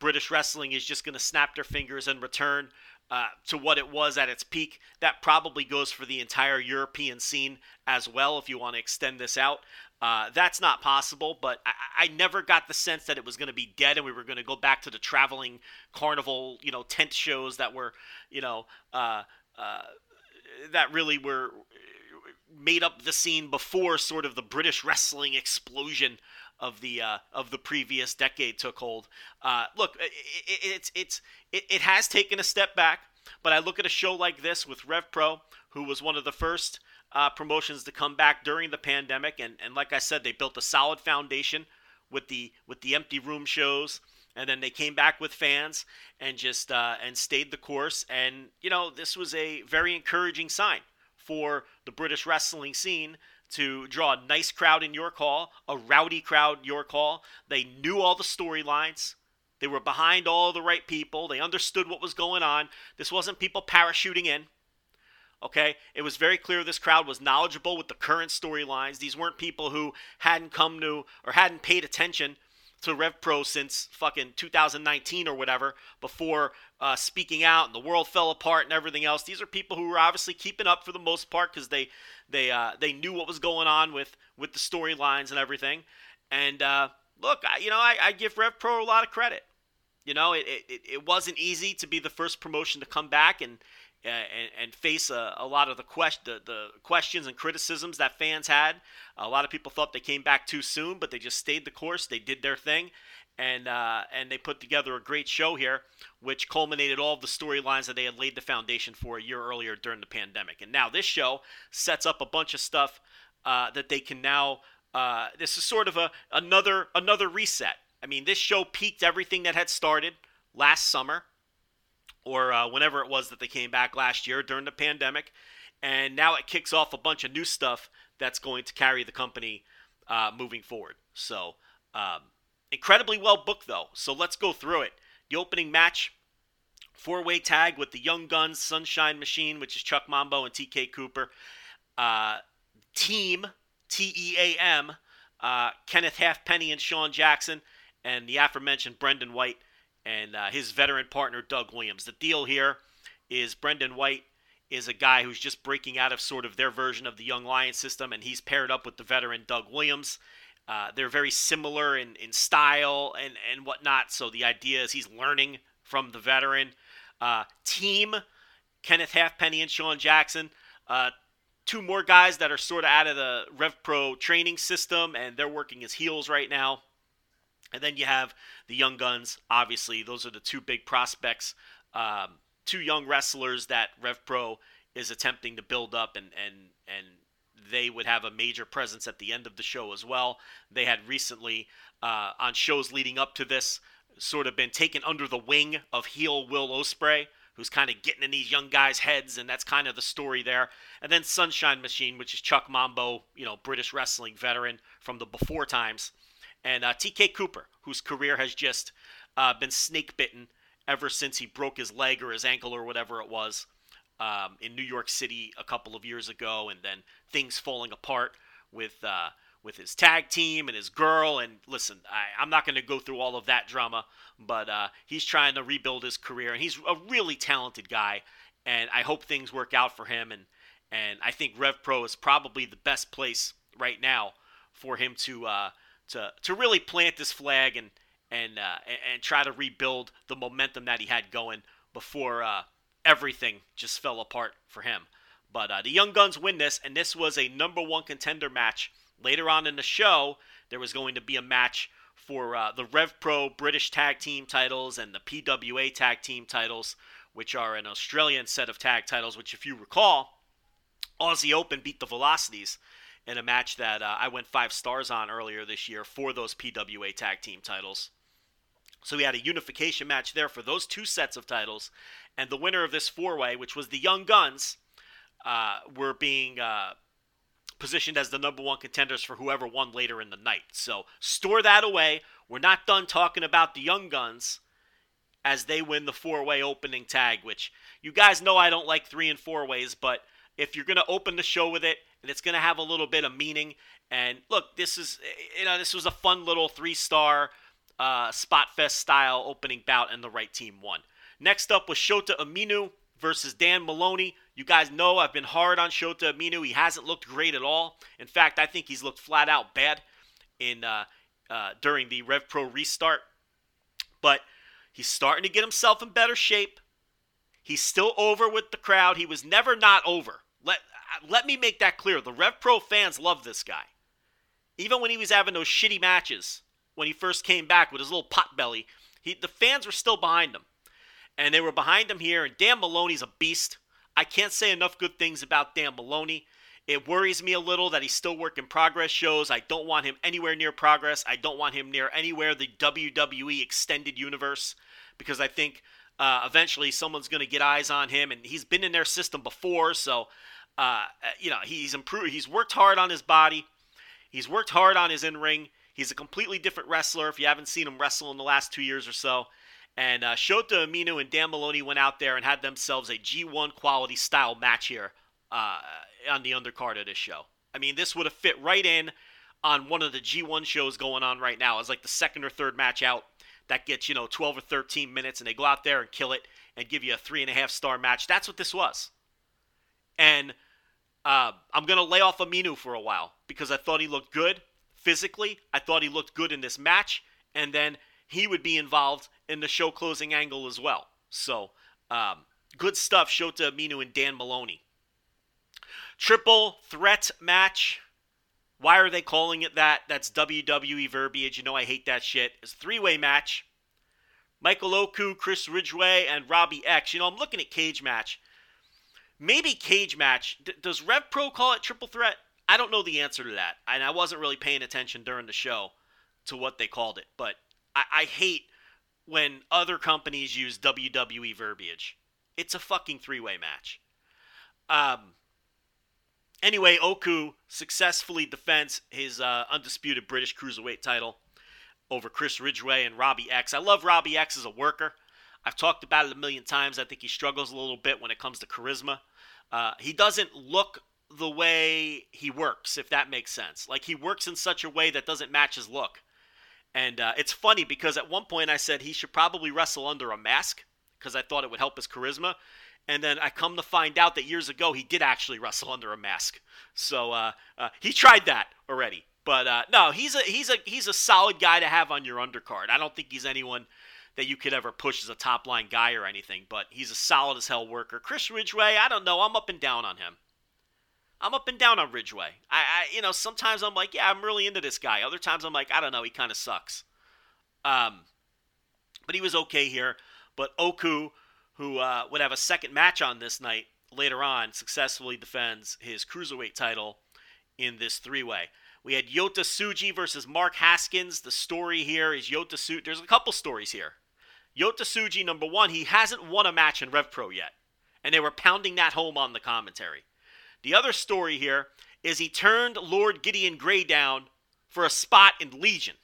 British wrestling is just going to snap their fingers and return uh, to what it was at its peak. That probably goes for the entire European scene as well, if you want to extend this out. Uh, that's not possible, but I, I, never got the sense that it was going to be dead and we were going to go back to the traveling carnival, you know, tent shows that were, you know, uh, uh, that really were made up the scene before sort of the British wrestling explosion of the uh, of the previous decade took hold. Uh, look, it, it, it's it's it, it has taken a step back, but I look at a show like this with Rev Pro, who was one of the first uh, promotions to come back during the pandemic, and, and like I said, they built a solid foundation with the with the empty room shows, and then they came back with fans and just uh, and stayed the course. And you know, this was a very encouraging sign for the British wrestling scene to draw a nice crowd in York Hall, a rowdy crowd York Hall. They knew all the storylines. They were behind all the right people. They understood what was going on. This wasn't people parachuting in. Okay, it was very clear this crowd was knowledgeable with the current storylines. These weren't people who hadn't come to or hadn't paid attention to Rev Pro since fucking 2019 or whatever before uh, speaking out and the world fell apart and everything else. These are people who were obviously keeping up for the most part because they they uh, they knew what was going on with with the storylines and everything. And uh, look, I, you know, I, I give Rev Pro a lot of credit. You know, it, it, it wasn't easy to be the first promotion to come back and and, and face a, a, lot of the, quest, the, the, questions and criticisms that fans had. A lot of people thought they came back too soon, but they just stayed the course. They did their thing, and uh, and they put together a great show here, which culminated all of the storylines that they had laid the foundation for a year earlier during the pandemic. And now this show sets up a bunch of stuff uh, that they can now. Uh, this is sort of a another another reset. I mean, this show peaked everything that had started last summer or uh, whenever it was that they came back last year during the pandemic. And now it kicks off a bunch of new stuff that's going to carry the company uh, moving forward. So, um, incredibly well booked, though. So let's go through it. The opening match four way tag with the Young Guns, Sunshine Machine, which is Chuck Mambo and TK Cooper. Uh, team, T E A M, uh, Kenneth Halfpenny and Sean Jackson, and the aforementioned Brendan White and uh, his veteran partner, Doug Williams. The deal here is Brendan White is a guy who's just breaking out of sort of their version of the Young Lion system, and he's paired up with the veteran Doug Williams. Uh, they're very similar in, in style and, and whatnot, so the idea is he's learning from the veteran. Uh, team, Kenneth Halfpenny and Sean Jackson. Uh, two more guys that are sort of out of the Rev Pro training system, and they're working as heels right now. And then you have the Young Guns. Obviously, those are the two big prospects, um, two young wrestlers that Rev Pro is attempting to build up, and and and they would have a major presence at the end of the show as well. They had recently uh, on shows leading up to this sort of been taken under the wing of heel Will Ospreay, who's kind of getting in these young guys' heads, and that's kind of the story there. And then Sunshine Machine, which is Chuck Mambo, you know, British wrestling veteran from the before times, and uh, TK Cooper, whose career has just uh, been snake bitten ever since he broke his leg or his ankle or whatever it was um, in New York City a couple of years ago, and then things falling apart with uh, with his tag team and his girl. And listen, I, am not going to go through all of that drama, but uh, he's trying to rebuild his career, and he's a really talented guy. And I hope things work out for him. And and I think Rev Pro is probably the best place right now for him to uh, to to really plant this flag and and uh, and try to rebuild the momentum that he had going before uh, everything just fell apart for him. But uh, the Young Guns win this, and this was a number one contender match Later on in the show, there was going to be a match for uh, the Rev Pro British Tag Team titles and the PWA Tag Team titles, which are an Australian set of tag titles, which, if you recall, Aussie Open beat the Velocities in a match that uh, I went five stars on earlier this year for those PWA Tag Team titles. So we had a unification match there for those two sets of titles, and the winner of this four way, which was the Young Guns, uh, were being uh, positioned as the number one contenders for whoever won later in the night. So store that away. We're not done talking about the Young Guns as they win the four way opening tag, which you guys know I don't like three and four ways, but if you're going to open the show with it and it's going to have a little bit of meaning, and look, this is, you know, this was a fun little three star uh, spot fest style opening bout, and the right team won. Next up was Shota Umino versus Dan Maloney. You guys know I've been hard on Shota Umino. He hasn't looked great at all. In fact, I think he's looked flat out bad in uh, uh, during the Rev Pro restart. But he's starting to get himself in better shape. He's still over with the crowd. He was never not over. Let me make that clear. The Rev Pro fans love this guy. Even when he was having those shitty matches when he first came back with his little pot belly, he, the fans were still behind him and they were behind him here. And Dan Maloney's a beast. I can't say enough good things about Dan Maloney. It worries me a little that he's still work in progress shows. I don't want him anywhere near progress. I don't want him near anywhere the WWE extended universe because I think uh, eventually someone's going to get eyes on him, and he's been in their system before. So, uh, you know, he's improved. He's worked hard on his body. He's worked hard on his in ring. He's a completely different wrestler. If you haven't seen him wrestle in the last two years or so, and uh, Shota Umino and Dan Maloney went out there and had themselves a G1 quality style match here uh, on the undercard of this show. I mean, this would have fit right in on one of the G1 shows going on right now. It's like the second or third match out that gets, you know, 12 or 13 minutes, and they go out there and kill it and give you a three and a half star match. That's what this was. And uh, I'm to lay off Umino for a while because I thought he looked good physically. I thought he looked good in this match. And then he would be involved in the show closing angle as well. So, um, good stuff, Shota Umino and Dan Maloney. Triple threat match. Why are they calling it that? That's WWE verbiage. You know I hate that shit. It's a three way match. Michael Oku, Chris Ridgeway, and Robbie X. You know, I'm looking at cage match. Maybe cage match. D- does Rev Pro call it triple threat? I don't know the answer to that. And I wasn't really paying attention during the show to what they called it. But I, I hate when other companies use WWE verbiage. It's a fucking three way match. Um, anyway, Oku successfully defends his uh, undisputed British Cruiserweight title over Chris Ridgeway and Robbie X. I love Robbie X as a worker. I've talked about it a million times. I think he struggles a little bit when it comes to charisma. Uh, he doesn't look the way he works, if that makes sense. Like he works in such a way that doesn't match his look. And uh, it's funny because at one point I said he should probably wrestle under a mask because I thought it would help his charisma. And then I come to find out that years ago he did actually wrestle under a mask. So uh, uh, he tried that already. But uh, no, he's a he's a he's a solid guy to have on your undercard. I don't think he's anyone that you could ever push as a top line guy or anything. But he's a solid as hell worker. Chris Ridgeway, I don't know. I'm up and down on him. I'm up and down on Ridgeway. I, I, you know, sometimes I'm like, yeah, I'm really into this guy. Other times I'm like, I don't know, he kind of sucks. Um, but he was okay here. But Oku, who uh, would have a second match on this night later on, successfully defends his cruiserweight title in this three-way. We had Yota Tsuji versus Mark Haskins. The story here is Yota Tsuji. There's a couple stories here. Yota Tsuji, number one, he hasn't won a match in Rev Pro yet, and they were pounding that home on the commentary. The other story here is he turned Lord Gideon Grey down for a spot in Legion.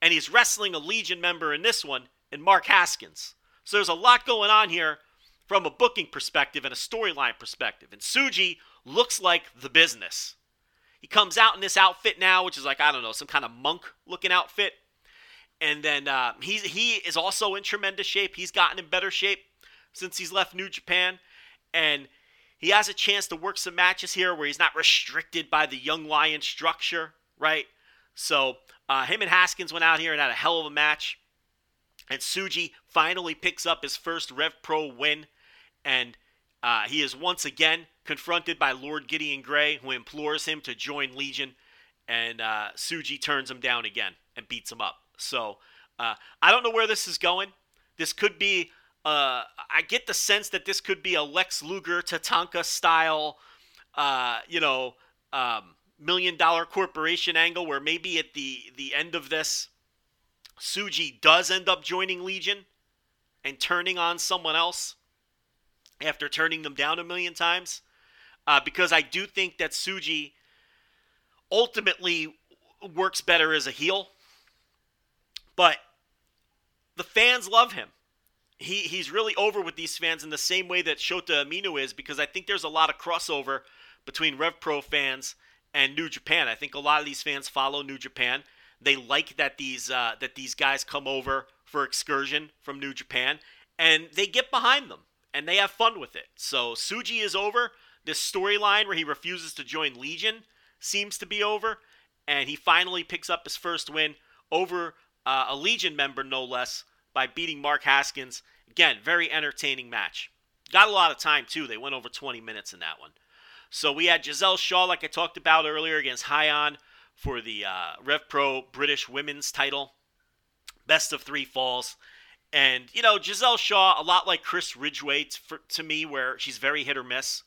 And he's wrestling a Legion member in this one, in Mark Haskins. So there's a lot going on here from a booking perspective and a storyline perspective. And Tsuji looks like the business. He comes out in this outfit now, which is like, I don't know, some kind of monk looking outfit. And then uh, he's, he is also in tremendous shape. He's gotten in better shape since he's left New Japan. And he has a chance to work some matches here where he's not restricted by the Young Lion structure, right? So uh, him and Haskins went out here and had a hell of a match. And Tsuji finally picks up his first Rev Pro win. And uh, he is once again confronted by Lord Gideon Grey, who implores him to join Legion. And uh, Tsuji turns him down again and beats him up. So uh, I don't know where this is going. This could be uh, I get the sense that this could be a Lex Luger Tatanka style, uh, you know, um, million dollar corporation angle where maybe at the the end of this, Tsuji does end up joining Legion and turning on someone else after turning them down a million times. Uh, because I do think that Tsuji ultimately works better as a heel. But the fans love him he he's really over with these fans in the same way that Shota Umino is because I think there's a lot of crossover between Rev Pro fans and New Japan. I think a lot of these fans follow New Japan. They like that these uh, that these guys come over for excursion from New Japan, and they get behind them and they have fun with it. So Tsuji is over. This storyline where he refuses to join Legion seems to be over, and he finally picks up his first win over uh, a Legion member, no less, by beating Mark Haskins. Again, very entertaining match. Got a lot of time, too. They went over 20 minutes in that one. So we had Gisele Shaw, like I talked about earlier, against Hyan for the uh, Rev Pro British Women's title. Best of three falls. And, you know, Gisele Shaw, a lot like Chris Ridgeway to, to me, where she's very hit or miss.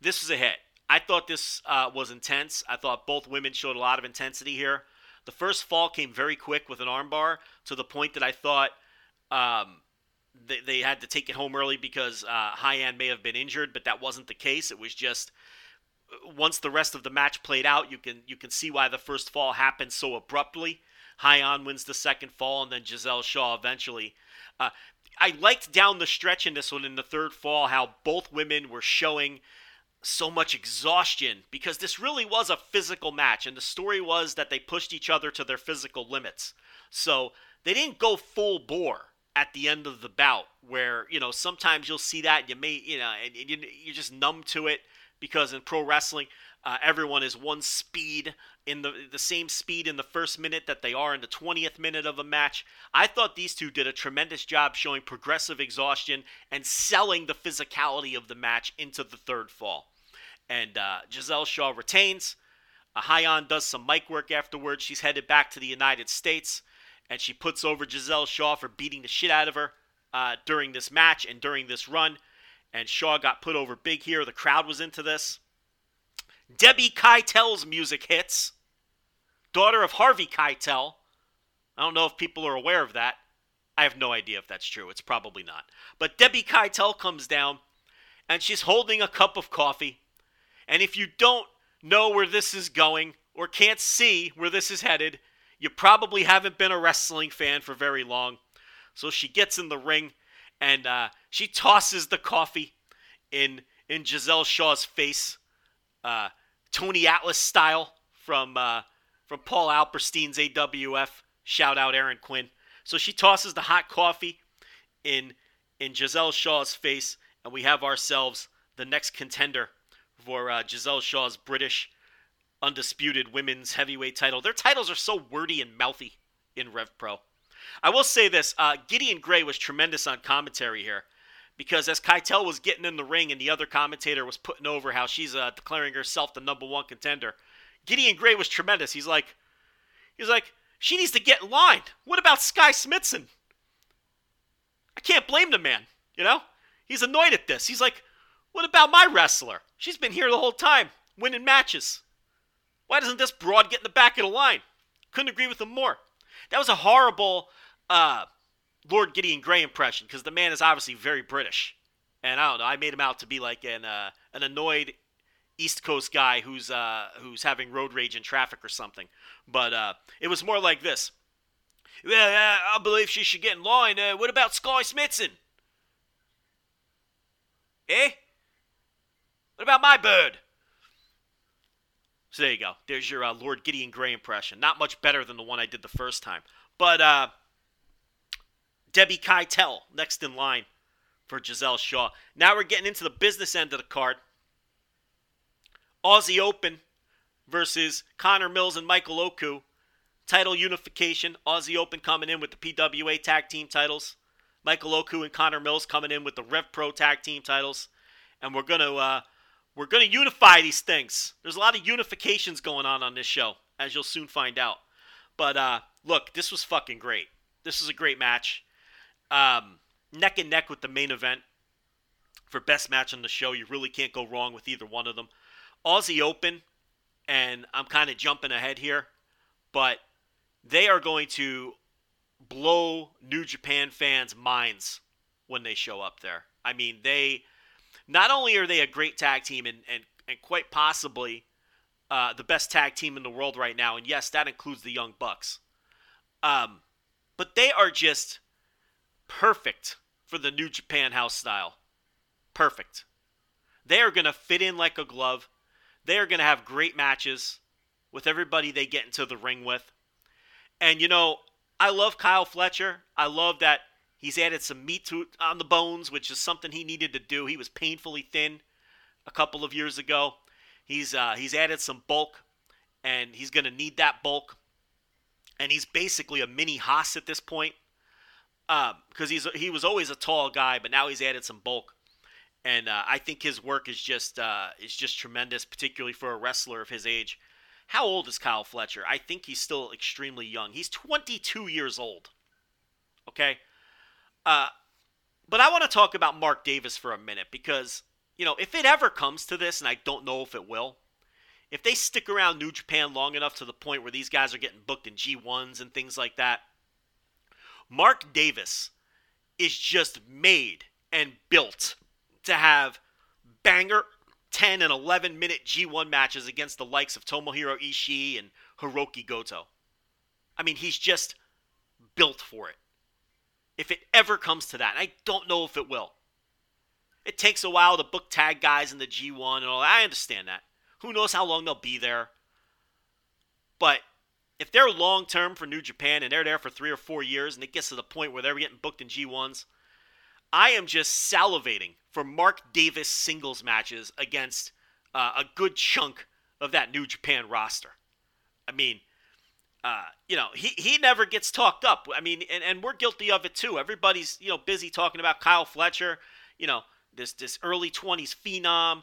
This was a hit. I thought this uh, was intense. I thought both women showed a lot of intensity here. The first fall came very quick with an armbar to the point that I thought – um, they, they had to take it home early because uh, Hyan may have been injured, but that wasn't the case. It was just uh, once the rest of the match played out, you can you can see why the first fall happened so abruptly. Hyan wins the second fall, and then Gisele Shaw eventually. Uh, I liked down the stretch in this one in the third fall how both women were showing so much exhaustion because this really was a physical match, and the story was that they pushed each other to their physical limits. So they didn't go full bore at the end of the bout where you know sometimes you'll see that you may you know and you, you're just numb to it because in pro wrestling uh, everyone is one speed in the the same speed in the first minute that they are in the 20th minute of a match. I thought these two did a tremendous job showing progressive exhaustion and selling the physicality of the match into the third fall. And uh, Gisele Shaw retains. Uh, Hyan does some mic work afterwards. She's headed back to the United States and she puts over Gisele Shaw for beating the shit out of her uh, during this match and during this run. And Shaw got put over big here. The crowd was into this. Debbie Keitel's music hits. Daughter of Harvey Keitel. I don't know if people are aware of that. I have no idea if that's true. It's probably not. But Debbie Keitel comes down and she's holding a cup of coffee. And if you don't know where this is going or can't see where this is headed, you probably haven't been a wrestling fan for very long. So she gets in the ring and uh, she tosses the coffee in in Gisele Shaw's face, uh, Tony Atlas style from uh, from Paul Alperstein's AWF. Shout out Aaron Quinn. So she tosses the hot coffee in in Gisele Shaw's face, and we have ourselves the next contender for uh, Gisele Shaw's British undisputed women's heavyweight title. Their titles are so wordy and mouthy in Rev Pro. I will say this: uh, Gideon Grey was tremendous on commentary here, because as Keitel was getting in the ring and the other commentator was putting over how she's uh, declaring herself the number one contender, Gideon Grey was tremendous. He's like, he's like, she needs to get in line. What about Skye Smitson? I can't blame the man. You know, he's annoyed at this. He's like, what about my wrestler? She's been here the whole time, winning matches. Why doesn't this broad get in the back of the line? Couldn't agree with him more. That was a horrible uh, Lord Gideon Grey impression because the man is obviously very British, and I don't know. I made him out to be like an uh, an annoyed East Coast guy who's uh, who's having road rage in traffic or something. But uh, it was more like this. Well, uh, I believe she should get in line. Uh, what about Skye Smitson? Eh? What about my bird? So there you go. There's your uh, Lord Gideon Grey impression. Not much better than the one I did the first time. But Debbie Keitel next in line for Gisele Shaw. Now we're getting into the business end of the card. Aussie Open versus Connor Mills and Michael Oku. Title unification. Aussie Open coming in with the PWA tag team titles. Michael Oku and Connor Mills coming in with the Rev Pro tag team titles. And we're gonna uh, we're gonna unify these things. There's a lot of unifications going on on this show, as you'll soon find out. But uh, look, this was fucking great. This was a great match. Um, neck and neck with the main event for best match on the show. You really can't go wrong with either one of them. Aussie Open, and I'm kind of jumping ahead here, but they are going to blow New Japan fans' minds when they show up there. I mean, they not only are they a great tag team and, and, and quite possibly uh, the best tag team in the world right now, and yes, that includes the Young Bucks. Um, but they are just perfect for the New Japan house style. Perfect. They are going to fit in like a glove. They are going to have great matches with everybody they get into the ring with. And you know, I love Kyle Fletcher. I love that he's added some meat to on the bones, which is something he needed to do. He was painfully thin a couple of years ago. He's uh, he's added some bulk, and he's going to need that bulk. And he's basically a mini Haas at this point, because um, he's he was always a tall guy, but now he's added some bulk. And uh, I think his work is just uh, is just tremendous, particularly for a wrestler of his age. How old is Kyle Fletcher? I think he's still extremely young. He's 22 years old. Okay? Uh, but I want to talk about Mark Davis for a minute because, you know, if it ever comes to this, and I don't know if it will, if they stick around New Japan long enough to the point where these guys are getting booked in G1s and things like that, Mark Davis is just made and built to have banger 10 and 11 minute G1 matches against the likes of Tomohiro Ishii and Hiroki Goto. I mean, he's just built for it. If it ever comes to that, I don't know if it will. It takes a while to book tag guys in the G1 and all. I understand that. Who knows how long they'll be there. But if they're long term for New Japan and they're there for three or four years and it gets to the point where they're getting booked in G1s, I am just salivating for Mark Davis singles matches against uh, a good chunk of that New Japan roster. I mean, uh, you know, he, he never gets talked up. I mean, and, and we're guilty of it too. Everybody's, you know, busy talking about Kyle Fletcher, you know, this this early 20s phenom.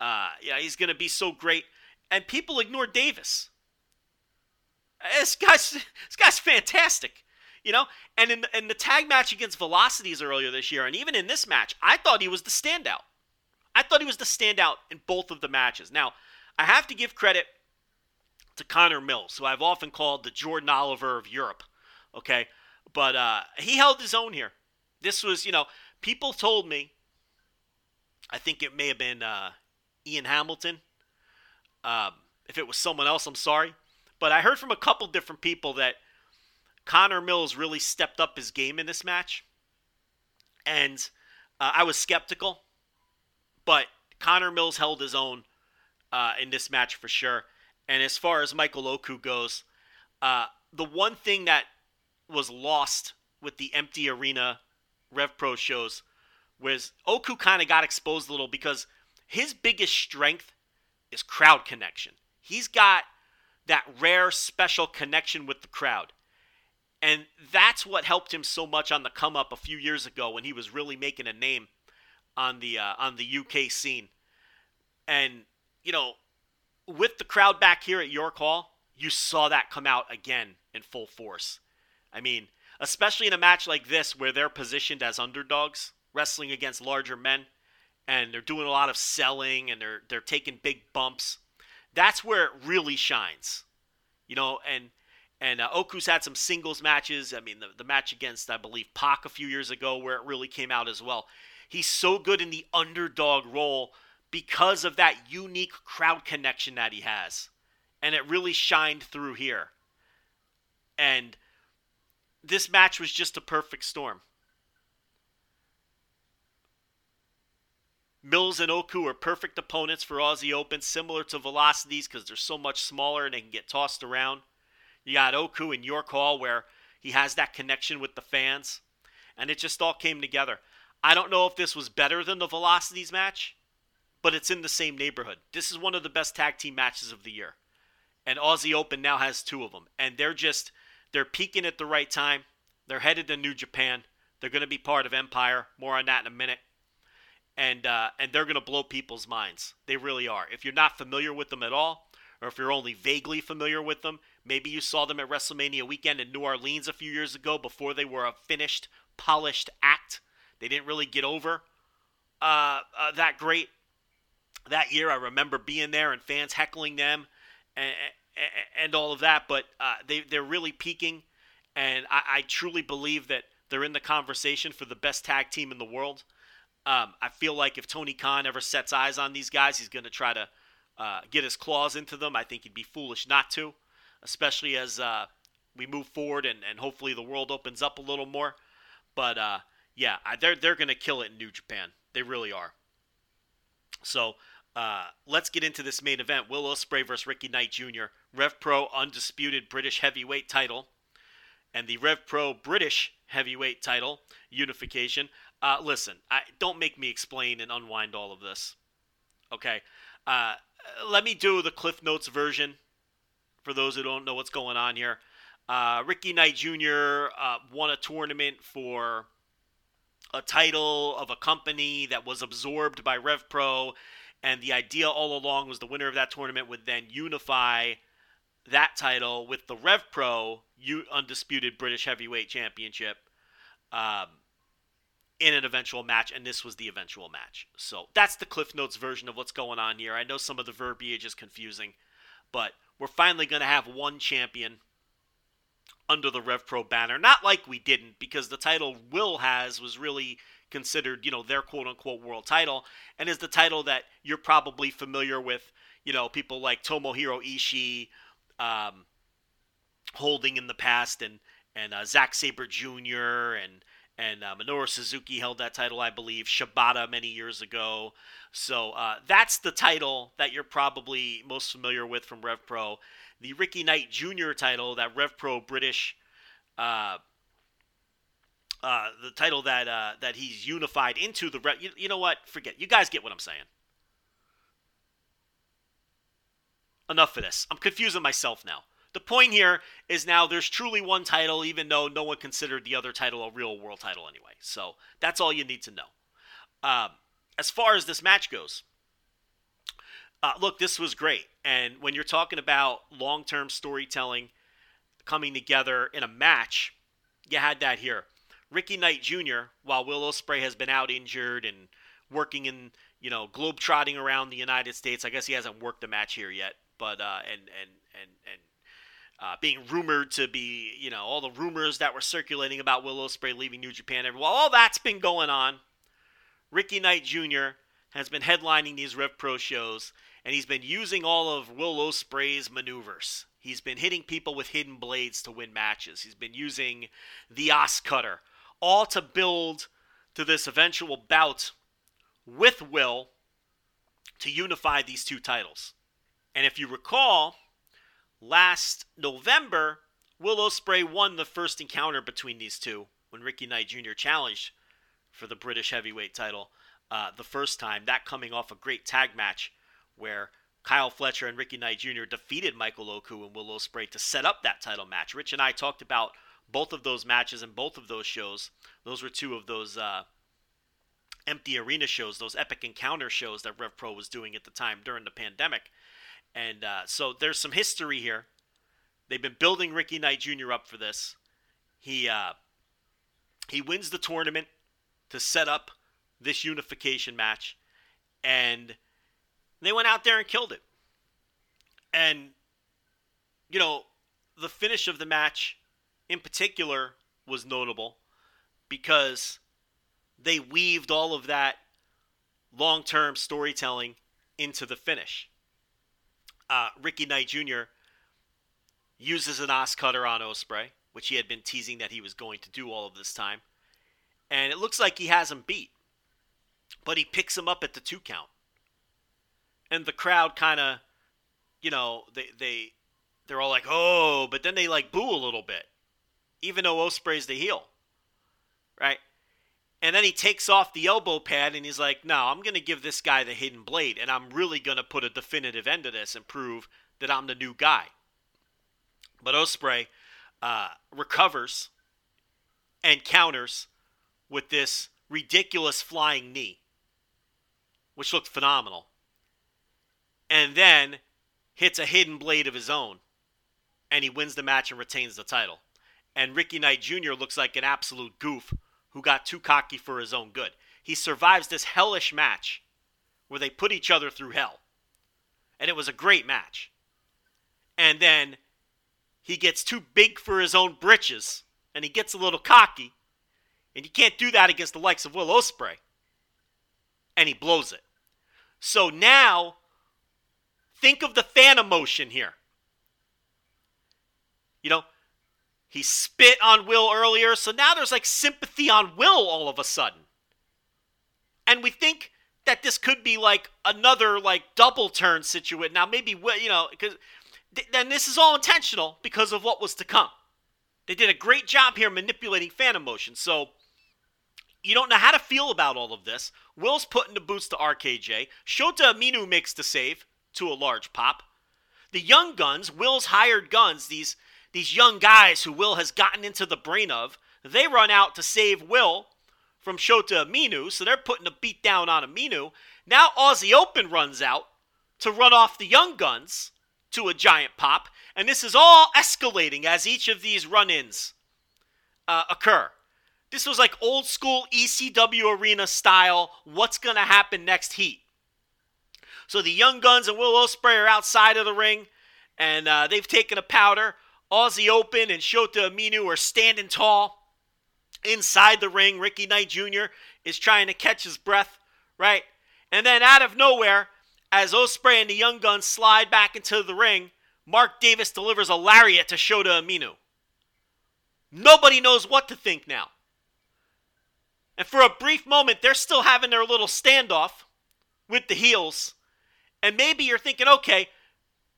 Uh, yeah, he's going to be so great. And people ignore Davis. This guy's, this guy's fantastic. You know, and in the, in the tag match against Velocities earlier this year, and even in this match, I thought he was the standout. I thought he was the standout in both of the matches. Now, I have to give credit to Connor Mills, who I've often called the Jordan Oliver of Europe. Okay, but uh, he held his own here. This was, you know, people told me. I think it may have been uh, Ian Hamilton. Um, if it was someone else, I'm sorry. But I heard from a couple different people that Connor Mills really stepped up his game in this match. And uh, I was skeptical, but Connor Mills held his own uh, in this match for sure. And as far as Michael Oku goes, uh, the one thing that was lost with the empty arena Rev Pro shows was Oku kind of got exposed a little because his biggest strength is crowd connection. He's got that rare special connection with the crowd. And that's what helped him so much on the come up a few years ago when he was really making a name on the uh, on the UK scene. And you know, with the crowd back here at York Hall, you saw that come out again in full force. I mean, especially in a match like this where they're positioned as underdogs, wrestling against larger men, and they're doing a lot of selling and they're they're taking big bumps. That's where it really shines. You know, and and uh, Oku's had some singles matches. I mean, the, the match against, I believe, Pac a few years ago, where it really came out as well. He's so good in the underdog role because of that unique crowd connection that he has. And it really shined through here. And this match was just a perfect storm. Mills and Oku are perfect opponents for Aussie Open, similar to Velocities because they're so much smaller and they can get tossed around. You got Oku in York Hall where he has that connection with the fans, and it just all came together. I don't know if this was better than the Velocities match, but it's in the same neighborhood. This is one of the best tag team matches of the year. And Aussie Open now has two of them, and they're just they're peaking at the right time. They're headed to New Japan. They're going to be part of Empire. More on that in a minute and uh, and they're going to blow people's minds. They really are. If you're not familiar with them at all, or if you're only vaguely familiar with them, maybe you saw them at WrestleMania weekend in New Orleans a few years ago before they were a finished, polished act. They didn't really get over uh, uh, that great that year. I remember being there and fans heckling them and, and all of that, but uh, they they're really peaking, and I, I truly believe that they're in the conversation for the best tag team in the world. Um, I feel like if Tony Khan ever sets eyes on these guys, he's going to try to uh, get his claws into them. I think he'd be foolish not to, especially as uh, we move forward and, and hopefully the world opens up a little more. But uh, yeah, they're they're going to kill it in New Japan. They really are. So uh, let's get into this main event: Will Ospreay versus Ricky Knight Jr. Rev Pro undisputed British heavyweight title, and the Rev Pro British heavyweight title unification. Uh, listen, I, don't make me explain and unwind all of this. Okay, uh, let me do the Cliff Notes version for those who don't know what's going on here. Uh, Ricky Knight Jr. Uh, won a tournament for a title of a company that was absorbed by Rev Pro, and the idea all along was the winner of that tournament would then unify that title with the Rev Pro Undisputed British Heavyweight Championship. Um, in an eventual match, and this was the eventual match. So that's the Cliff Notes version of what's going on here. I know some of the verbiage is confusing, but we're finally going to have one champion under the Rev Pro banner. Not like we didn't, because the title Will has was really considered, you know, their quote unquote world title, and is the title that you're probably familiar with, you know, people like Tomohiro Ishii um, holding in the past, and and uh, Zack Sabre Jr. and and uh, Minoru Suzuki held that title, I believe. Shibata many years ago. So uh, that's the title that you're probably most familiar with from Rev Pro. The Ricky Knight Jr. title, that Rev Pro British, uh, uh, the title that uh, that he's unified into the Rev. You, you know what? Forget. You guys get what I'm saying. Enough of this. I'm confusing myself now. The point here is now there's truly one title, even though no one considered the other title a real world title anyway. So that's all you need to know. Um, as far as this match goes, uh, look, this was great. And when you're talking about long term storytelling coming together in a match, you had that here. Ricky Knight Jr., while Will Ospreay has been out injured and working in, you know, globe trotting around the United States. I guess he hasn't worked a match here yet, but uh, and and and and uh, being rumored to be, you know, all the rumors that were circulating about Will Ospreay leaving New Japan. While all that's been going on, Ricky Knight Jr. has been headlining these Rev Pro shows, and he's been using all of Will Ospreay's maneuvers. He's been hitting people with hidden blades to win matches. He's been using the Os Cutter, all to build to this eventual bout with Will to unify these two titles. And if you recall, last November, Will Ospreay won the first encounter between these two when Ricky Knight Jr. challenged for the British heavyweight title uh, the first time. That coming off a great tag match where Kyle Fletcher and Ricky Knight Jr. defeated Michael Oku and Will Ospreay to set up that title match. Rich and I talked about both of those matches and both of those shows. Those were two of those uh, empty arena shows, those epic encounter shows that Rev Pro was doing at the time during the pandemic. And uh, so there's some history here. They've been building Ricky Knight Jr. up for this. He uh, he wins the tournament to set up this unification match, and they went out there and killed it. And you know, the finish of the match in particular was notable because they weaved all of that long term storytelling into the finish. Uh, Ricky Knight Jr. uses an os cutter on Ospreay, which he had been teasing that he was going to do all of this time. And it looks like he has him beat. But he picks him up at the two count. And the crowd kind of, you know, they, they, they're all like, oh, but then they like boo a little bit, even though Ospreay's the heel, right? And then he takes off the elbow pad and he's like, no, I'm going to give this guy the hidden blade and I'm really going to put a definitive end to this and prove that I'm the new guy. But Ospreay uh, recovers and counters with this ridiculous flying knee, which looked phenomenal. And then hits a hidden blade of his own and he wins the match and retains the title. And Ricky Knight Jr. looks like an absolute goof who got too cocky for his own good. He survives this hellish match where they put each other through hell. And it was a great match. And then he gets too big for his own britches and he gets a little cocky. And you can't do that against the likes of Will Ospreay. And he blows it. So now, think of the fan emotion here. You know, he spit on Will earlier, so now there's like sympathy on Will all of a sudden. And we think that this could be like another like double turn situation. Now maybe Will, you know because then this is all intentional because of what was to come. They did a great job here manipulating fan emotion. So you don't know how to feel about all of this. Will's putting the boots to RKJ. Shota Umino makes the save to a large pop. The young guns, Will's hired guns, these these young guys who Will has gotten into the brain of, they run out to save Will from Shota Umino, so they're putting a beat down on Aminu. Now Aussie Open runs out to run off the young guns to a giant pop, and this is all escalating as each of these run ins uh, occur. This was like old school ECW arena style, what's going to happen next heat. So the Young Guns and Will Ospreay are outside of the ring, and uh, they've taken a powder. Aussie Open and Shota Umino are standing tall inside the ring. Ricky Knight Jr. is trying to catch his breath, right? And then out of nowhere, as Ospreay and the Young Guns slide back into the ring, Mark Davis delivers a lariat to Shota Umino. Nobody knows what to think now. And for a brief moment, they're still having their little standoff with the heels. And maybe you're thinking, okay,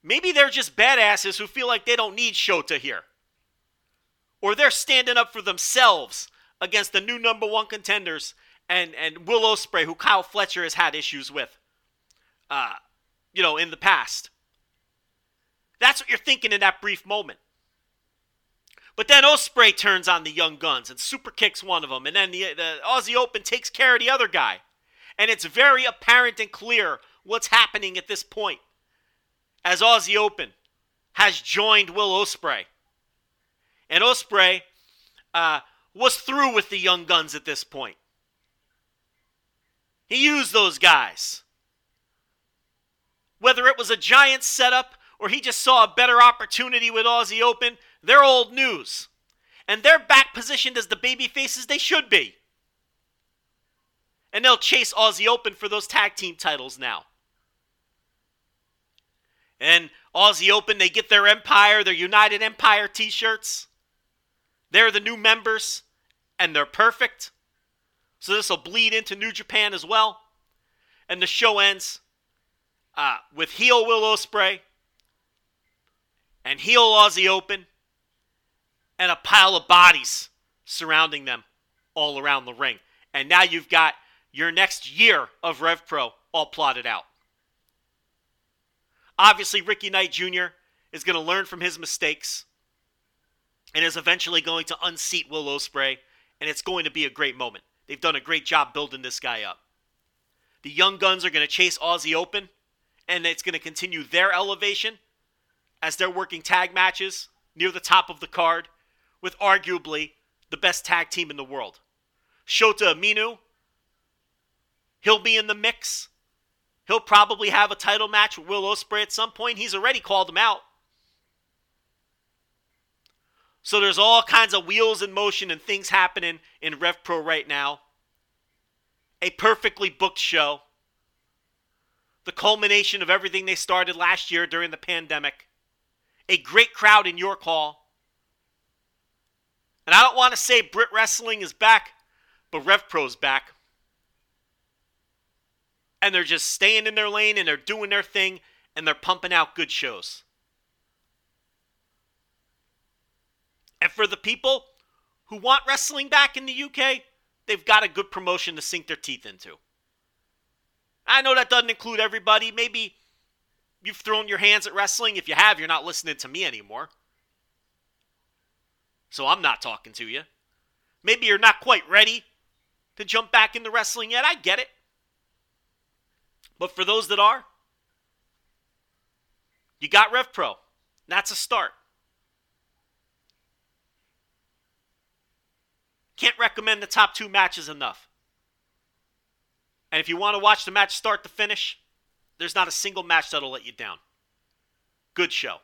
Maybe they're just badasses who feel like they don't need Shota here. Or they're standing up for themselves against the new number one contenders and, and Will Ospreay, who Kyle Fletcher has had issues with, uh, you know, in the past. That's what you're thinking in that brief moment. But then Ospreay turns on the young guns and super kicks one of them, and then the, the Aussie Open takes care of the other guy. And it's very apparent and clear what's happening at this point as Aussie Open has joined Will Ospreay. And Ospreay uh, was through with the young guns at this point. He used those guys. Whether it was a giant setup or he just saw a better opportunity with Aussie Open, they're old news. And they're back positioned as the baby faces they should be. And they'll chase Aussie Open for those tag team titles now. And Aussie Open, they get their Empire, their United Empire t shirts. They're the new members, and they're perfect. So this will bleed into New Japan as well. And the show ends uh, with heel Will Ospreay and heel Aussie Open and a pile of bodies surrounding them all around the ring. And now you've got your next year of Rev Pro all plotted out. Obviously, Ricky Knight Jr. is going to learn from his mistakes and is eventually going to unseat Will Ospreay, and it's going to be a great moment. They've done a great job building this guy up. The Young Guns are going to chase Aussie Open, and it's going to continue their elevation as they're working tag matches near the top of the card with arguably the best tag team in the world. Shota Umino, he'll be in the mix. He'll probably have a title match with Will Ospreay at some point. He's already called him out. So there's all kinds of wheels in motion and things happening in Rev Pro right now. A perfectly booked show. The culmination of everything they started last year during the pandemic. A great crowd in York Hall. And I don't want to say Brit Wrestling is back, but Rev Pro's back. And they're just staying in their lane and they're doing their thing and they're pumping out good shows. And for the people who want wrestling back in the UK, they've got a good promotion to sink their teeth into. I know that doesn't include everybody. Maybe you've thrown your hands at wrestling. If you have, you're not listening to me anymore. So I'm not talking to you. Maybe you're not quite ready to jump back into wrestling yet. I get it. But for those that are, you got Rev Pro. That's a start. Can't recommend the top two matches enough. And if you want to watch the match start to finish, there's not a single match that'll let you down. Good show.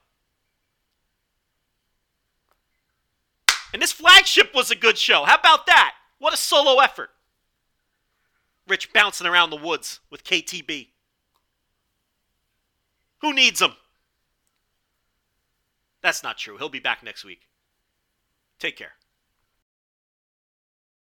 And this flagship was a good show. How about that? What a solo effort. Rich bouncing around the woods with KTB. Who needs him? That's not true. He'll be back next week. Take care.